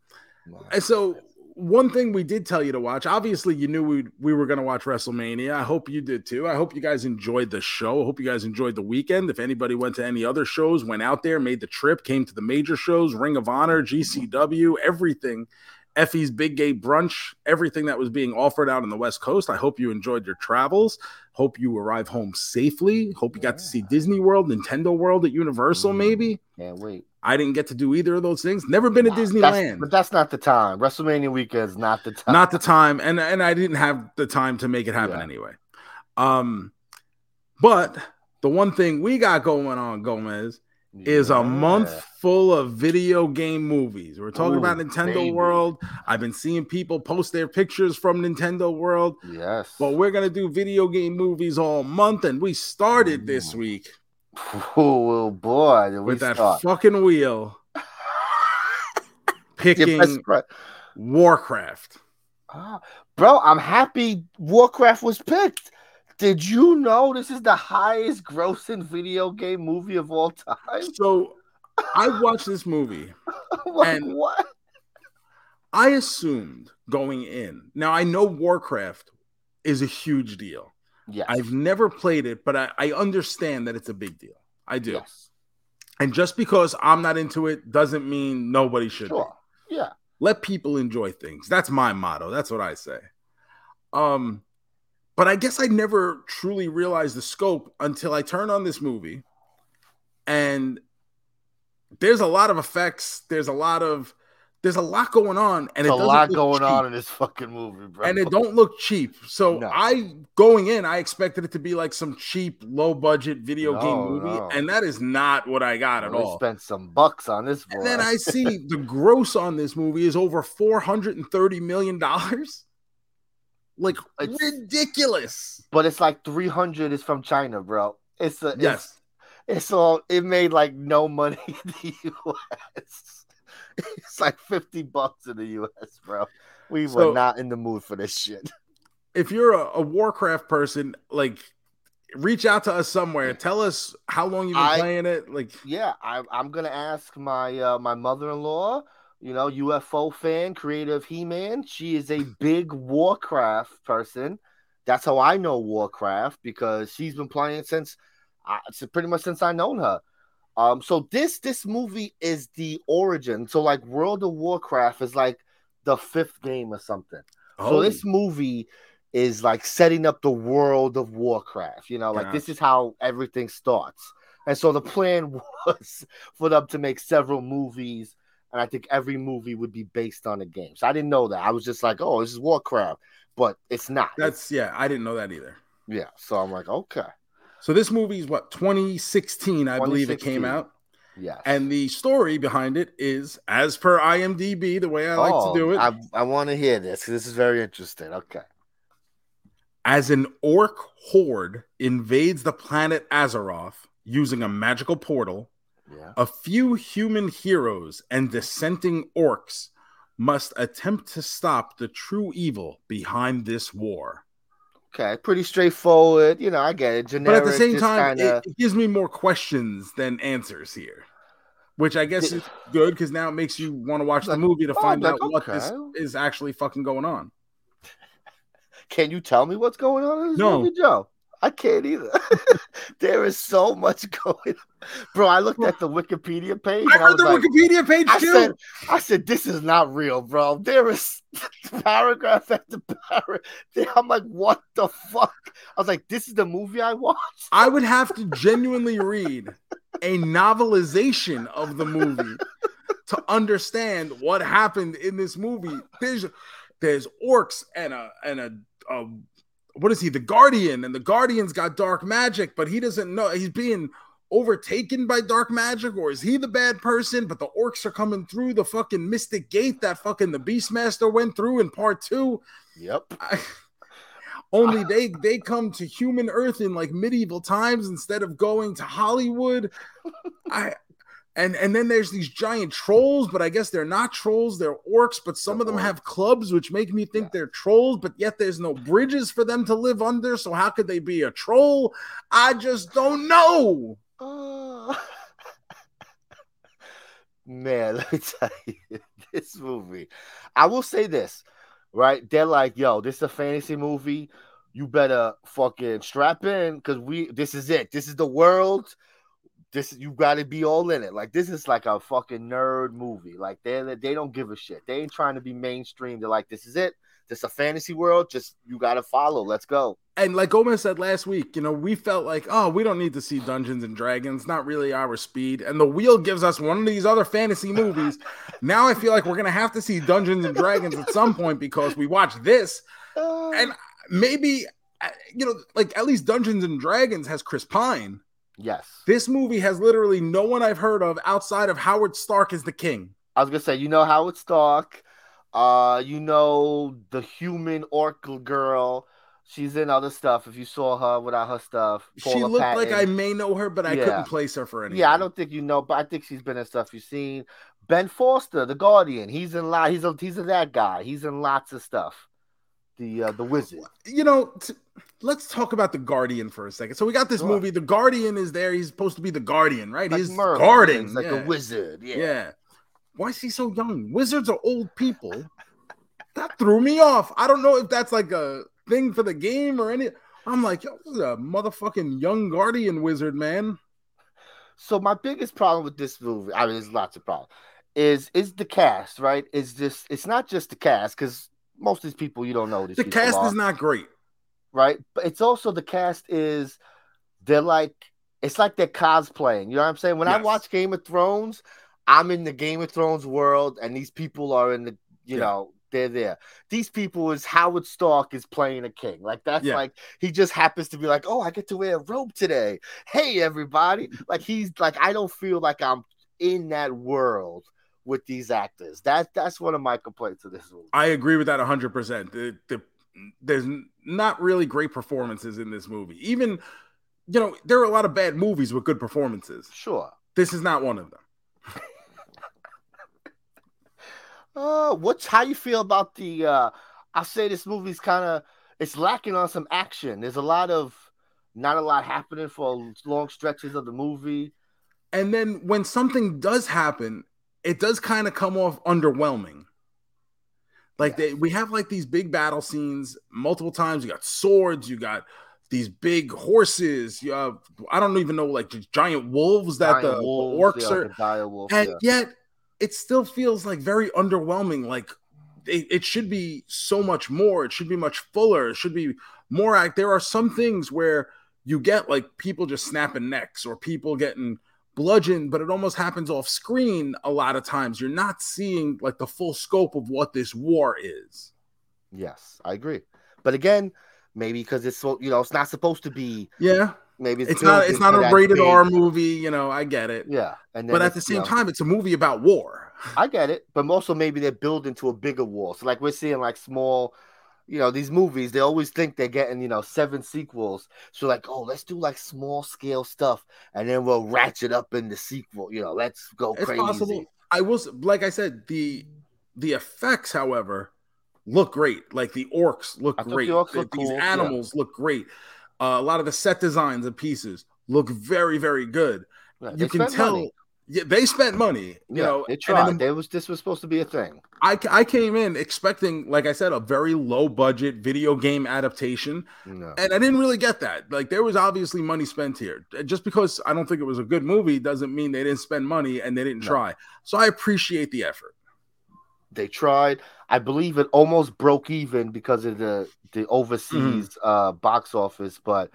And so one thing we did tell you to watch, obviously you knew we we were going to watch WrestleMania. I hope you did too. I hope you guys enjoyed the show. I hope you guys enjoyed the weekend. If anybody went to any other shows, went out there, made the trip, came to the major shows, Ring of Honor, GCW, everything, Effy's Big Gay Brunch, everything that was being offered out on the West Coast. I hope you enjoyed your travels. Hope you arrive home safely. Hope you got to see Disney World, Nintendo World at Universal, Mhm. maybe. Can't wait. I didn't get to do either of those things. Never been to That's- Disneyland. but that's not the time. WrestleMania weekend is not the time. not the time and and i didn't have the time to make it happen Yeah. anyway um but the one thing we got going on gomez is a month full of video game movies we're talking Ooh, about nintendo baby. world i've been seeing people post their pictures from nintendo world Yes. but we're gonna do video game movies all month and we started this week oh boy, with that start. fucking wheel picking warcraft Ah, bro, I'm happy Warcraft was picked. Did you know this is the highest grossing video game movie of all time? so i watched this movie like, And- what? I assumed going in. Now I know Warcraft is a huge deal. Yes. I've never played it, but I, I understand that it's a big deal. I do. Yes. And just because I'm not into it doesn't mean nobody should be. Sure. Yeah. let people enjoy things that's my motto that's what i say um but i guess i never truly realized the scope until i turned on this movie and there's a lot of effects there's a lot of there's a lot going on and it's it a lot going cheap. on in this fucking movie, bro. and it don't look cheap so No. i going in i expected it to be like some cheap low budget video No, game movie no. and that is not what i got at all spent some bucks on this boy. and then I see the gross on this movie is over four hundred and thirty million dollars. Like It's- ridiculous. but it's like 300 is from China, bro. It's a Yes. It's, it's all it made like no money in the US. It's like 50 bucks in the US, bro. We So- were not in the mood for this shit. If you're a, a Warcraft person, like reach out to us somewhere. Tell us how long you've been I- playing it. Like Yeah, I, I'm gonna ask my uh, my mother-in-law, you know, UFO fan, creative He-Man. She is a big Warcraft person. That's how I know Warcraft because she's been playing since, uh, pretty much since I known her. Um, so this this movie is the origin. So like World of Warcraft is like the fifth game or something. So oh, this movie is like setting up the world of Warcraft. You know, like this is how everything starts. And so the plan was for them to make several movies, and I think every movie would be based on a game. So I didn't know that. I was just like, oh, this is Warcraft, but it's not. that's yeah, I didn't know that either. yeah. So I'm like, okay, So this movie is what 2016, I believe it came out. Yeah. And the story behind it is, as per IMDb, the way I like Oh, to do it, oh, I, I want to hear this. This is very interesting. Okay. as an orc horde invades the planet Azeroth using a magical portal, Yeah. a few human heroes and dissenting orcs must attempt to stop the true evil behind this war. Okay. Pretty straightforward. You know, I get it. But at the same time, kinda- it, it gives me more questions than answers here. Which I guess is good because now it makes you want to watch the movie to oh, find out what this okay. is actually fucking going on. Can you tell me what's going on in this No. movie, Joe? I can't either. there is so much going on. Bro, I looked at the Wikipedia page I read the like, Wikipedia page I too. said, I said, this is not real, bro. There is paragraph after paragraph. I'm like, what the fuck? I was like, this is the movie I watched. I would have to genuinely read a novelization of the movie to understand what happened in this movie. There's there's orcs and a and a, a what is he? The Guardian, and the Guardian's got dark magic, but he doesn't know he's being overtaken by dark magic, or is he the bad person? But the orcs are coming through the fucking mystic gate that fucking the Beastmaster went through in part two. Yep. I, only they they come to human earth in like medieval times instead of going to Hollywood. I and and then there's these giant trolls, but I guess they're not trolls, they're orcs, but some They're of them orcs. have clubs, which make me think Yeah. they're trolls, but yet there's no bridges for them to live under. So how could they be a troll? I just don't know. Uh, man, let me tell you, this movie. I will say this, right? They're like, yo, this is a fantasy movie. You better fucking strap in because we this is it. This is the world. This you gotta be all in it. Like this is like a fucking nerd movie. Like they they don't give a shit. They ain't trying to be mainstream. They're like, this is it. This is a fantasy world. Just you gotta follow. Let's go. And like Gomez said last week, you know, we felt like, oh, we don't need to see Dungeons and Dragons, not really our speed. And the wheel gives us one of these other fantasy movies. now I feel like we're gonna have to see Dungeons and Dragons at some point because we watched this, and maybe uh, you know, like at least Dungeons and Dragons has Chris Pine. Yes. This movie has literally no one I've heard of outside of Howard Stark as the king. I was gonna say, you know Howard Stark, uh, you know the human orc girl. She's in other stuff. If you saw her without her stuff, she Paula looked like I may know her, but I Yeah. couldn't place her for anything. Yeah, I don't think you know, but I think she's been in stuff you've seen. Ben Foster, the Guardian. He's in lot. He's a he's a that guy. He's in lots of stuff. The uh, the wizard. you know, t- let's talk about the Guardian for a second. So we got this movie. The Guardian is there. He's supposed to be the Guardian, right? Like He's Merlin. guarding. Like yeah. a wizard. yeah. Yeah. Why is he so young? Wizards are old people. that threw me off. I don't know if that's like a thing for the game or any. I'm like, yo, this is a motherfucking young guardian wizard, man. So my biggest problem with this movie, I mean, there's lots of problems, is is the cast, right? Is this? It's not just the cast because most of these people you don't know. The cast are, is not great. right, but it's also the cast is they're like it's like they're cosplaying. You know what I'm saying? When I watch Game of Thrones, I'm in the Game of Thrones world, and these people are in the you Yeah. know they're there. These people is Howard Stark is playing a king. Like that's Yeah. like he just happens to be like, oh, I get to wear a robe today. Hey, everybody! Like he's like I don't feel like I'm in that world with these actors. That that's one of my complaints of this movie. I agree with that 100%. The, the, there's not really great performances in this movie. Even, you know, there are a lot of bad movies with good performances. Sure. This is not one of them. Uh, what's how you feel about the? uh I'll say this movie's kind of it's lacking on some action. There's a lot of not a lot happening for long stretches of the movie. And then when something does happen, it does kind of come off underwhelming. Like they, we have like these big battle scenes multiple times. You got swords, you got these big horses. You have, I don't even know, like just giant wolves that Giant the wolves, orcs yeah, are. dire wolves, and yeah. yet it still feels like very underwhelming like it, it should be so much more it should be much fuller it should be more act there are some things where you get like people just snapping necks or people getting bludgeoned but it almost happens off screen a lot of times you're not seeing like the full scope of what this war is Yes, I agree. But again, maybe because it's so you know it's not supposed to be. yeah Maybe it's, it's not it's not a rated r movie you know i get it Yeah, and then but at the you same know, time it's a movie about war I get it. But also maybe they're building to a bigger war. So like we're seeing like small. You know these movies, they always think they're getting you know seven sequels. So like, oh, let's do like small scale stuff, and then we'll ratchet up in the sequel. You know, let's go It's crazy. possible. I was like I said, the the effects, however, look great. Like the orcs look thought the great. orcs look These cool, yeah. animals look great. Uh, a lot of the set designs and pieces look very, very good. Yeah, you can tell. money. Yeah, they spent money. You Yeah, know, they and tried. then There was this was supposed to be a thing. I I came in expecting, like I said, a very low budget video game adaptation, No. and I didn't really get that. Like there was obviously money spent here. Just because I don't think it was a good movie doesn't mean they didn't spend money and they didn't No. try. So I appreciate the effort. They tried. I believe it almost broke even because of the the overseas Mm-hmm. uh, box office, but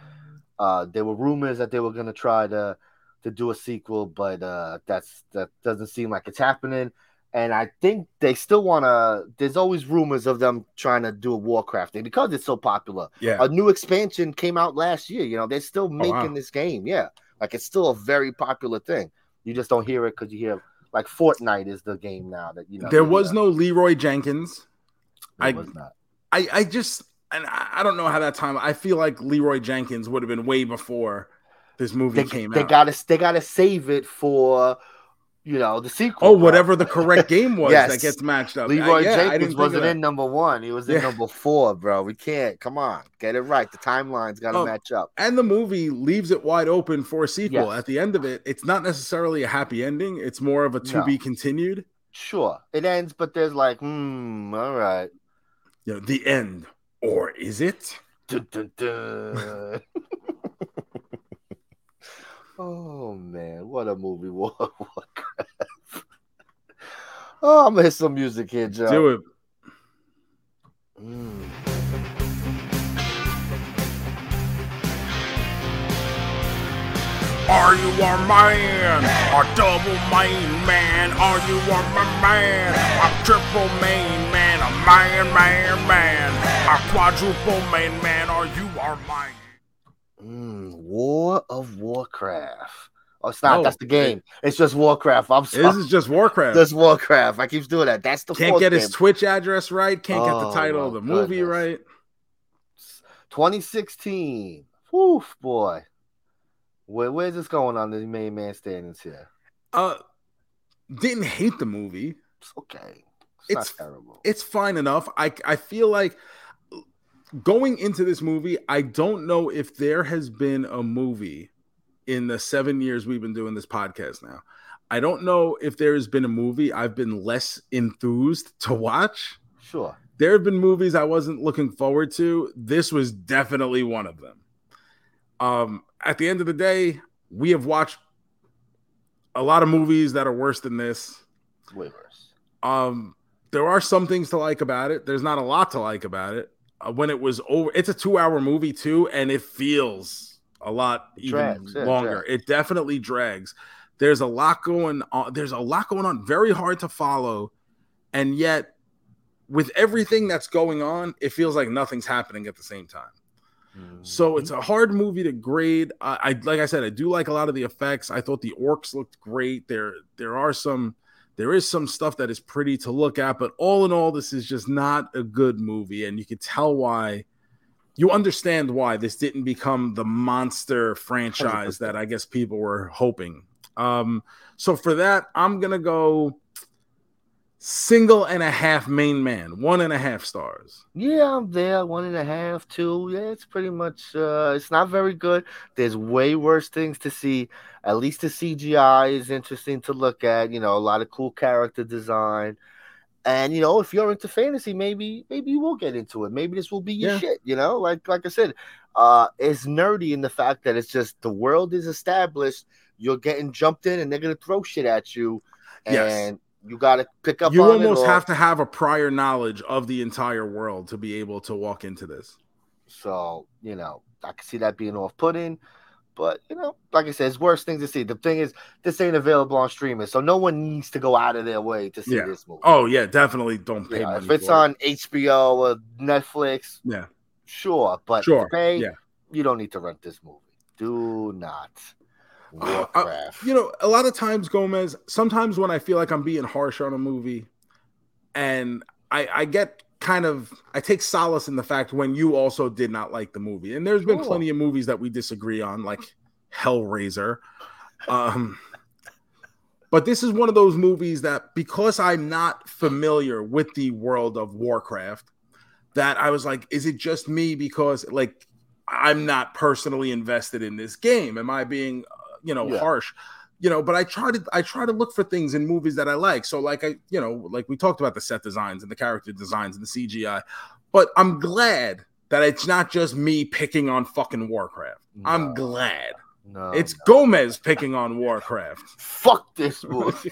uh, there were rumors that they were going to try to to do a sequel, but uh, that's that doesn't seem like it's happening. And I think they still want to. There's always rumors of them trying to do a Warcraft thing because it's so popular. Yeah. Oh, A new expansion came out last year. You know, they're still making wow. this game. Yeah, like it's still a very popular thing. You just don't hear it because you hear like Fortnite is the game now that you know. there was know. no Leeroy Jenkins. There I- was not. I, I just and I, I don't know how that time. I feel like Leeroy Jenkins would have been way before this movie They, came they out. gotta they gotta save it for you know the sequel. oh, whatever the correct game was Yes. that gets matched up. Leeroy yeah, Jenkins didn't think of wasn't in number one. He was in Yeah. number four, bro. We can't. Come on, get it right. The timeline's gotta Oh, match up. And the movie leaves it wide open for a sequel. Yes. At the end of it, it's not necessarily a happy ending. It's more of a to No. be continued. Sure, it ends, but there's like, hmm, all right. You know, the end, or is it? Dun, dun, dun. oh man, what a movie! What, what Oh, I'm gonna hit some music here, Joe. Do it. Mm. Are you a man? A double main man? Are you a ma- man? A triple main man? A man, man, man? A quadruple main man? Are you our man? Mm, War of Warcraft. Oh, it's not. Oh, that's the game. It's just Warcraft. I'm This is just Warcraft. Just Warcraft. I keep doing that. That's the Can't get his. Twitch address right. Can't get Oh, the title of the movie right. 2016. Woof, boy. Where, where's this going on the main man standings here? Uh, didn't hate the movie. It's okay. It's, It's- not terrible. It's fine enough. I I feel like going into this movie, I don't know if there has been a movie in the seven years we've been doing this podcast now. I don't know if there has been a movie I've been less enthused to watch Sure. there have been movies I wasn't looking forward to. This was definitely one of them. Um, at the end of the day, we have watched a lot of movies that are worse than this. Way worse. Um, there are some things to like about it. There's not a lot to like about it. Uh, when it was over, it's a two-hour movie too, and it feels a lot It even drags, yeah, it longer. It definitely drags. There's a lot going on. There's a lot going on. Very hard to follow, and yet, with everything that's going on, it feels like nothing's happening at the same time. So Mm-hmm. it's a hard movie to grade. I, I like I said, I do like a lot of the effects. I thought the orcs looked great. There, there are some, there is some stuff that is pretty to look at, but all in all, this is just not a good movie, and you can tell why. You understand why this didn't become the monster franchise 100%. that I guess people were hoping. Um, so for that, I'm gonna go single and a half main man, one and a half stars. Yeah, I'm there. One and a half, two. Yeah, it's pretty much. Uh, it's not very good. There's way worse things to see. At least the CGI is interesting to look at. You know, a lot of cool character design. And you know, if you're into fantasy, maybe maybe you will get into it. Maybe this will be your Yeah. shit. You know, like like I said, uh, it's nerdy in the fact that it's just the world is established. You're getting jumped in, and they're gonna throw shit at you, and Yes. You got to pick up. you on almost have to have a prior knowledge of the entire world to be able to walk into this. So, you know, I can see that being off putting. But, you know, like I said, it's worse things to see. The thing is, this ain't available on streaming. So no one needs to go out of their way to see Yeah. this movie. Oh yeah, definitely don't pay money. if it's for it. on HBO or Netflix, yeah, sure. But Sure, pay, yeah. you don't need to rent this movie. Do not. Uh, uh, Warcraft. you know, a lot of times Gomez. Sometimes when I feel like I'm being harsh on a movie, and I, I get kind of, I take solace in the fact when you also did not like the movie, and there's been Sure. plenty of movies that we disagree on, like Hellraiser. Um, but this is one of those movies that because I'm not familiar with the world of Warcraft, that I was like, is it just me because like I'm not personally invested in this game? Am I being, you know, Yeah. harsh? You know, but I try to I try to look for things in movies that I like. So like I, you know, like we talked about the set designs and the character designs and the CGI. But I'm glad that it's not just me picking on fucking Warcraft. I'm glad. no, It's no. Gomez picking on Warcraft. fuck this movie.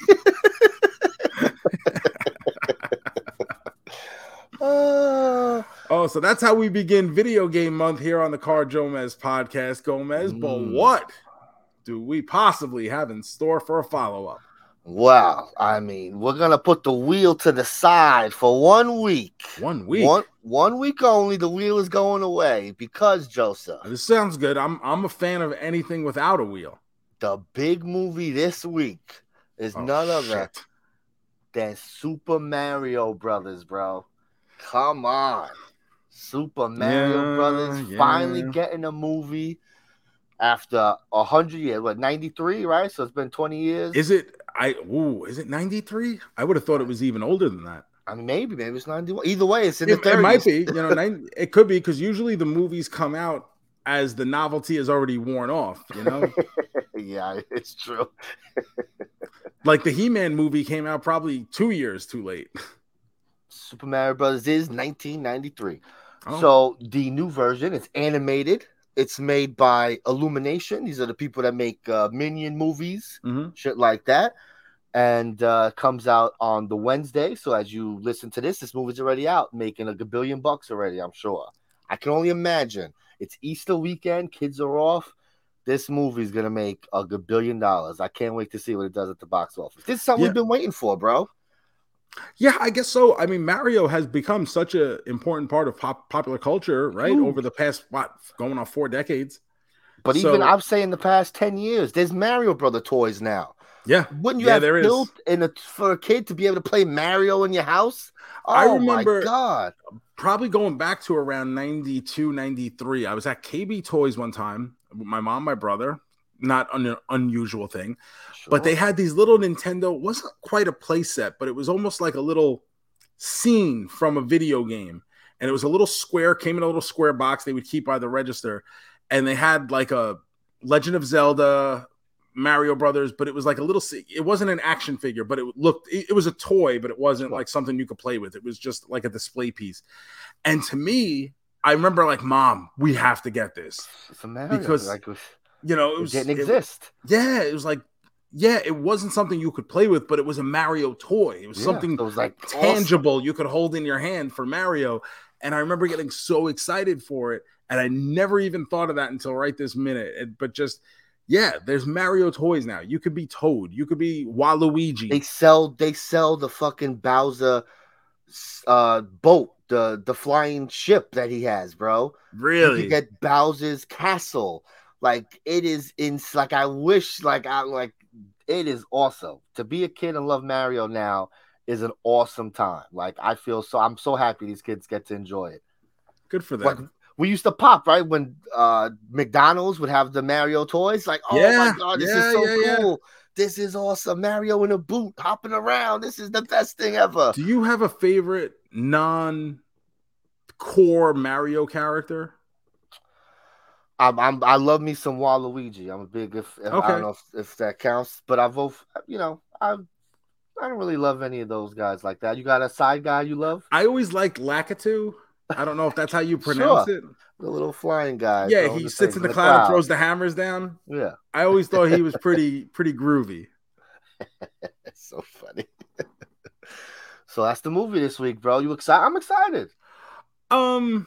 Uh, Oh, so that's how we begin video game month here on the Car JoeMeZ podcast, Gomez. But Mm. what do we possibly have in store for a follow up? well, I mean, we're gonna put the wheel to the side for one week. One week. One one week only. The wheel is going away because Joseph, This sounds good. I'm I'm a fan of anything without a wheel. the big movie this week is Oh, none other than Super Mario Brothers, bro. Come on, Super Mario Yeah, Brothers yeah. finally getting a movie after a hundred years. What ninety three, right? So it's been twenty years. Is it I ooh, is it 93? I would have thought it was even older than that. I mean, maybe, maybe it's ninety one. Either way, it's in It, the 30s. it might be, you know, 90, it could be because usually the movies come out as the novelty is already worn off, you know? yeah, it's true. like the He-Man movie came out probably two years too late. Super Mario Brothers is 1993. Oh. So the new version, it's animated. It's made by Illumination. These are the people that make uh, Minion movies, Mhm. shit like that. And uh, comes out on the Wednesday. So as you listen to this, this movie's already out, making a billion bucks already. I'm sure. I can only imagine. It's Easter weekend. Kids are off. This movie's gonna make a billion dollars. I can't wait to see what it does at the box office. This is something Yeah. we've been waiting for, bro. Yeah, I guess so. I mean, Mario has become such an important part of pop- popular culture, right? Huge. Over the past what, going on four decades. But So- even I've say in the past 10 years, there's Mario Brother toys now. Yeah, Wouldn't you Yeah, have there is. built in a for a kid to be able to play Mario in your house? Oh I remember- my god. probably going back to around 92, 93. I was at KB Toys one time with my mom, my brother. Not an unusual thing, but they had these little Nintendo. wasn't quite a playset, but it was almost like a little scene from a video game, and it was a little square. Came in a little square box they would keep by the register, and they had like a Legend of Zelda, Mario Brothers, but it was like a little. It wasn't an action figure, but it looked. It, it was a toy, but it wasn't like something you could play with. It was just like a display piece. And to me, I remember like, Mom, we have to get this It's a Mario, because like, you know it was didn't it- exist. yeah, it was like yeah, it wasn't something you could play with, but it was a Mario toy. It was Yeah, something so it was like awesome. tangible you could hold in your hand for Mario. And I remember getting so excited for it. And I never even thought of that until right this minute. And- But just, yeah, there's Mario toys now. You could be Toad, you could be Waluigi. They sell they sell the fucking Bowser uh boat, the the flying ship that he has, bro. You really? can get Bowser's castle. Like it is in like I wish like I like it is awesome. To be a kid and love Mario now is an awesome time. Like I feel so I'm so happy these kids get to enjoy it. Good for them. Like we used to pop, right? When uh McDonald's would have the Mario toys, like, oh Yeah, my god, this yeah, is so yeah. cool. This is awesome. Mario in a boot hopping around. This is the best thing ever. Do you have a favorite non core Mario character? I'm, I'm I love me some Waluigi. I'm a big if, if I don't know if, if that counts, but I vote. You know, I I don't really love any of those guys like that. You got a side guy you love? I always liked Lakitu. I don't know if that's how you pronounce it. The little flying guy. Yeah, he the sits in the cloud and throws the hammers down. Yeah, I always thought he was pretty pretty groovy. so funny. so that's the movie this week, bro. You excited? I'm excited. Um,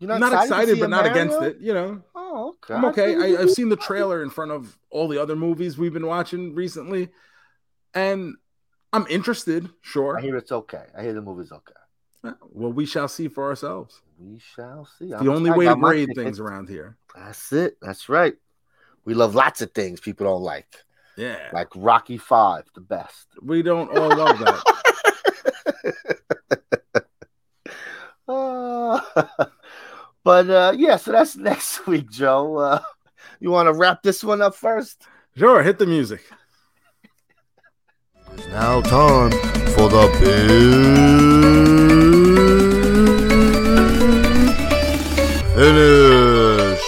You're not, to excited, see but a not against it. You know, Oh, okay. I'm okay. I, I've seen the trailer in front of all the other movies we've been watching recently, and I'm interested. Sure. I hear it's okay. I hear the movie's okay. Well, we shall see for ourselves. We shall see. The I'm only way to grade things around here. That's it. That's right. We love lots of things people don't like, Yeah, like Rocky Five, the best. we don't all love that. Uh, but uh, yeah, so that's next week, Joe. Uh, you want to wrap this one up first? Sure, hit the music. It's now time for the big finish.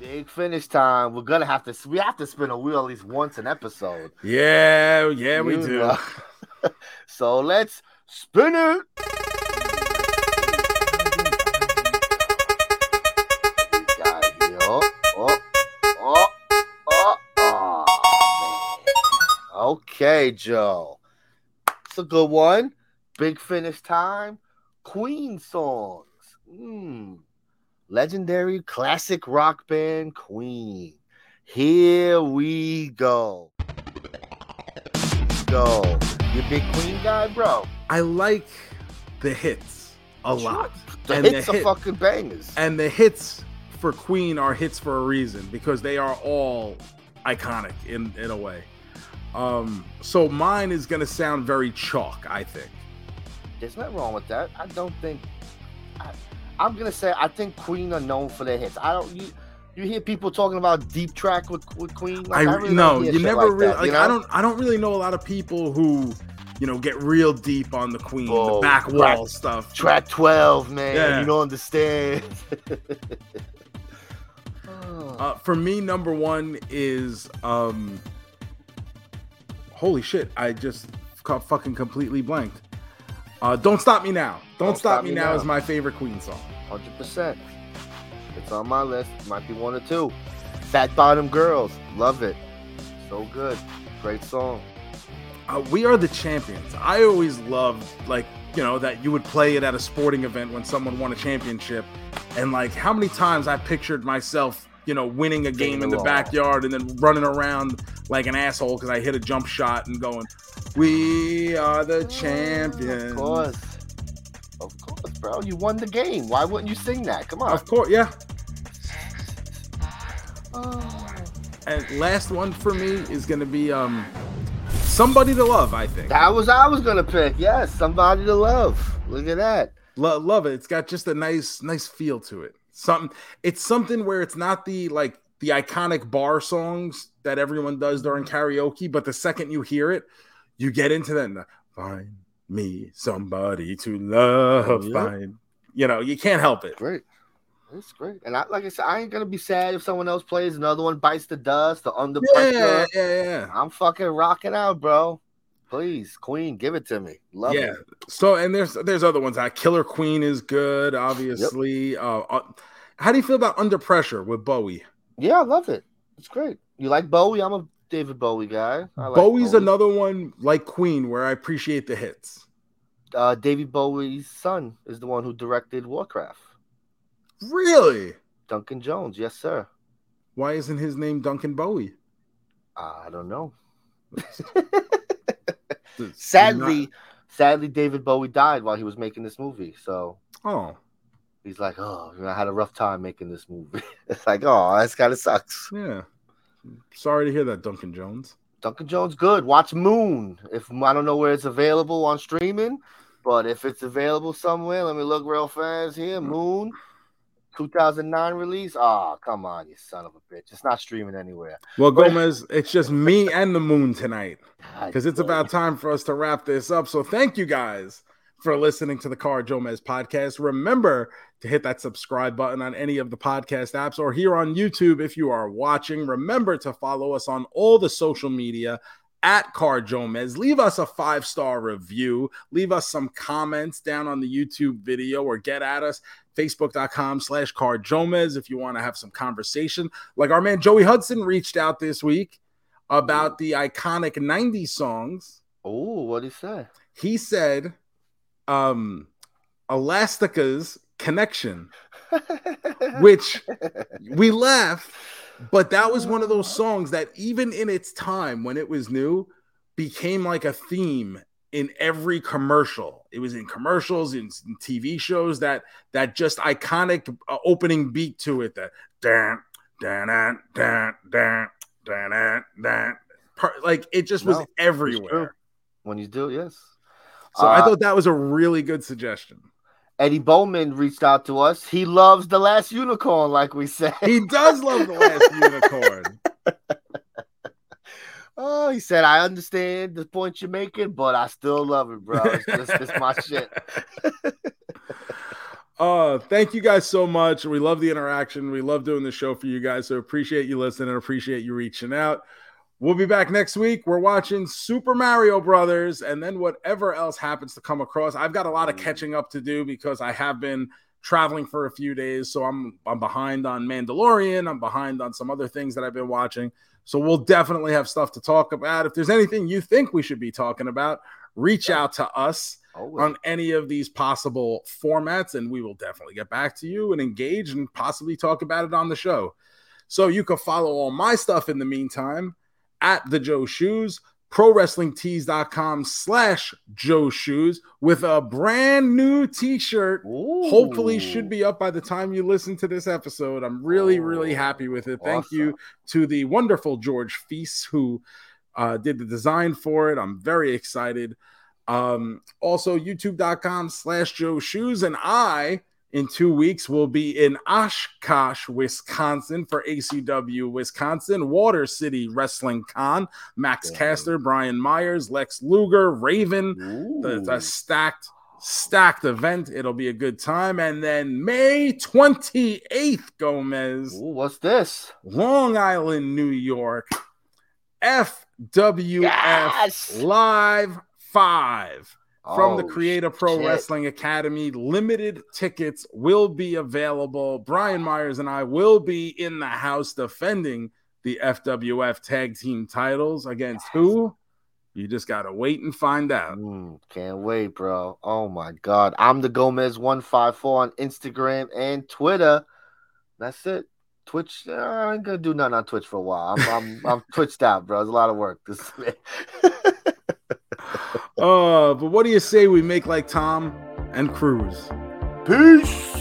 Big finish time. We're gonna have to. We have to spin a wheel at least once an episode. Yeah, yeah, we You do. know. so let's spin it. Okay, Joe. It's a good one. Big finish time. Queen songs. Mm. Legendary classic rock band Queen. Here we go. Go. You big Queen guy, bro. I like the hits a lot. The And the hits are fucking bangers. And the hits for Queen are hits for a reason because they are all iconic in in a way. Um, so mine is gonna sound very chalk, I think. There's nothing wrong with that. I don't think. I, I'm gonna say I think Queen are known for their hits. I don't. You you hear people talking about deep track with, with Queen? Like, I, really don't no, you never like really that, like. you know? I don't. I don't really know a lot of people who, you know, get real deep on the Queen, Oh, the back track- wall stuff. Track 12, man. Yeah. You don't understand. Oh. Uh, for me, number one is um. Holy shit! I just got fucking completely blanked. Uh, Don't stop me now. Don't, stop, me, now, is my favorite Queen song. Hundred percent. It's on my list. Might be one or two. Fat Bottom Girls. Love it. So good. Great song. Uh, we are the champions. I always loved like you know that you would play it at a sporting event when someone won a championship, and like how many times I pictured myself, you know, winning a game in the backyard and then running around like an asshole because I hit a jump shot and going, "We are the champions." Of course. Bro. You won the game. Why wouldn't you sing that? Come on. Of course, yeah. Oh. And last one for me is gonna be um, somebody to love. I think That was I was gonna pick. Yes, somebody to love. Look at that. Lo- love it. It's got just a nice, nice feel to it. Something. It's something where it's not the like the iconic bar songs that everyone does during karaoke, but the second you hear it, you get into that. the, Find me somebody to love. Yep. Find. You know, you can't help it. Great. It's great. And I, like I said, I ain't gonna be sad if someone else plays another one, bites the dust, the under pressure. yeah, yeah. Yeah. I'm fucking rocking out, bro. Please, Queen, give it to me. Love yeah. it. So and there's there's other ones. Uh, Killer Queen is good, obviously. Uh, uh, how do you feel about Under Pressure with Bowie? Yeah, I love it. It's great. You like Bowie? I'm a David Bowie guy. Like Bowie's Bowie. another one like Queen where I appreciate the hits. uh, David Bowie's son is the one who directed Warcraft. Really? Duncan Jones, yes, sir. Why isn't his name Duncan Bowie? I don't know. Sadly, not- sadly, David Bowie died while he was making this movie. So oh, he's like, "Oh, I had a rough time making this movie." it's like, "Oh, that's kind of sucks." yeah. Sorry to hear that, Duncan Jones. Duncan Jones, good. Watch Moon. If I don't know where it's available on streaming, but if it's available somewhere, let me look real fast here. Mm. Moon, 2009 release. Oh, come on, you son of a bitch! It's not streaming anywhere. Well, Gomez, it's just me and the moon tonight because it's about time for us to wrap this up. So thank you guys for listening to the Car JoeMeZ podcast. Remember to hit that subscribe button on any of the podcast apps or here on YouTube if you are watching. Remember to follow us on all the social media at Car JoeMeZ. Leave us a five star review. Leave us some comments down on the YouTube video or get at us. Facebook.com slash Car JoeMeZ if you want to have some conversation. Like our man Joey Hudson reached out this week about the iconic 90s songs. Oh, what did he say? He said, um, Elastica's connection, which we laughed, but that was one of those songs that even in its time when it was new became like a theme in every commercial. It was in commercials, in, in TV shows that that just iconic uh, opening beat to it that dan dan dan dan dan dan, dan. like it just was everywhere. When you do, yes. So I Uh, thought that was a really good suggestion. Eddie Bowman reached out to us. He loves the last unicorn, like we said. He does love the last unicorn. Oh, he said, I understand the point you're making, but I still love it, bro. It's just it's my shit. Uh, thank you guys so much. We love the interaction. We love doing the show for you guys. So appreciate you listening and appreciate you reaching out. We'll be back next week. We're watching Super Mario Brothers and then whatever else happens to come across. I've got a lot of mm. catching up to do because I have been traveling for a few days. So I'm I'm behind on Mandalorian. I'm behind on some other things that I've been watching. So we'll definitely have stuff to talk about. If there's anything you think we should be talking about, reach out to us Always. on any of these possible formats, and we will definitely get back to you and engage and possibly talk about it on the show. So you can follow all my stuff in the meantime at the Joe Shoes, prowrestlingtees.com slash Joe Shoes with a brand new t-shirt. Hopefully should be up by the time you listen to this episode. I'm really, really happy with it. Thank you to the wonderful George Feast who uh, did the design for it. I'm very excited. Um, also, youtube.com slash Joe Shoes. And I, in two weeks, will be in Oshkosh, Wisconsin for ACW Wisconsin, Water City Wrestling Con. Max Damn. Caster, Brian Myers, Lex Luger, Raven. The, the stacked, stacked event. It'll be a good time. And then May 28th, Gomez. Ooh, what's this? Long Island, New York, FWF Yes! Live 5 from the Oh, Create A Pro shit. Wrestling Academy. Limited tickets will be available. Brian Myers and I will be in the house defending the FWF tag team titles against who? You just got to wait and find out. Mm, can't wait, bro. Oh my god. I'm the Gomez 154 on Instagram and Twitter. That's it. Twitch. uh, I ain't gonna do nothing on Twitch for a while. I'm I'm, I'm twitched out, bro. It's a lot of work. This Uh, but what do you say we make like Tom and Cruise? Peace.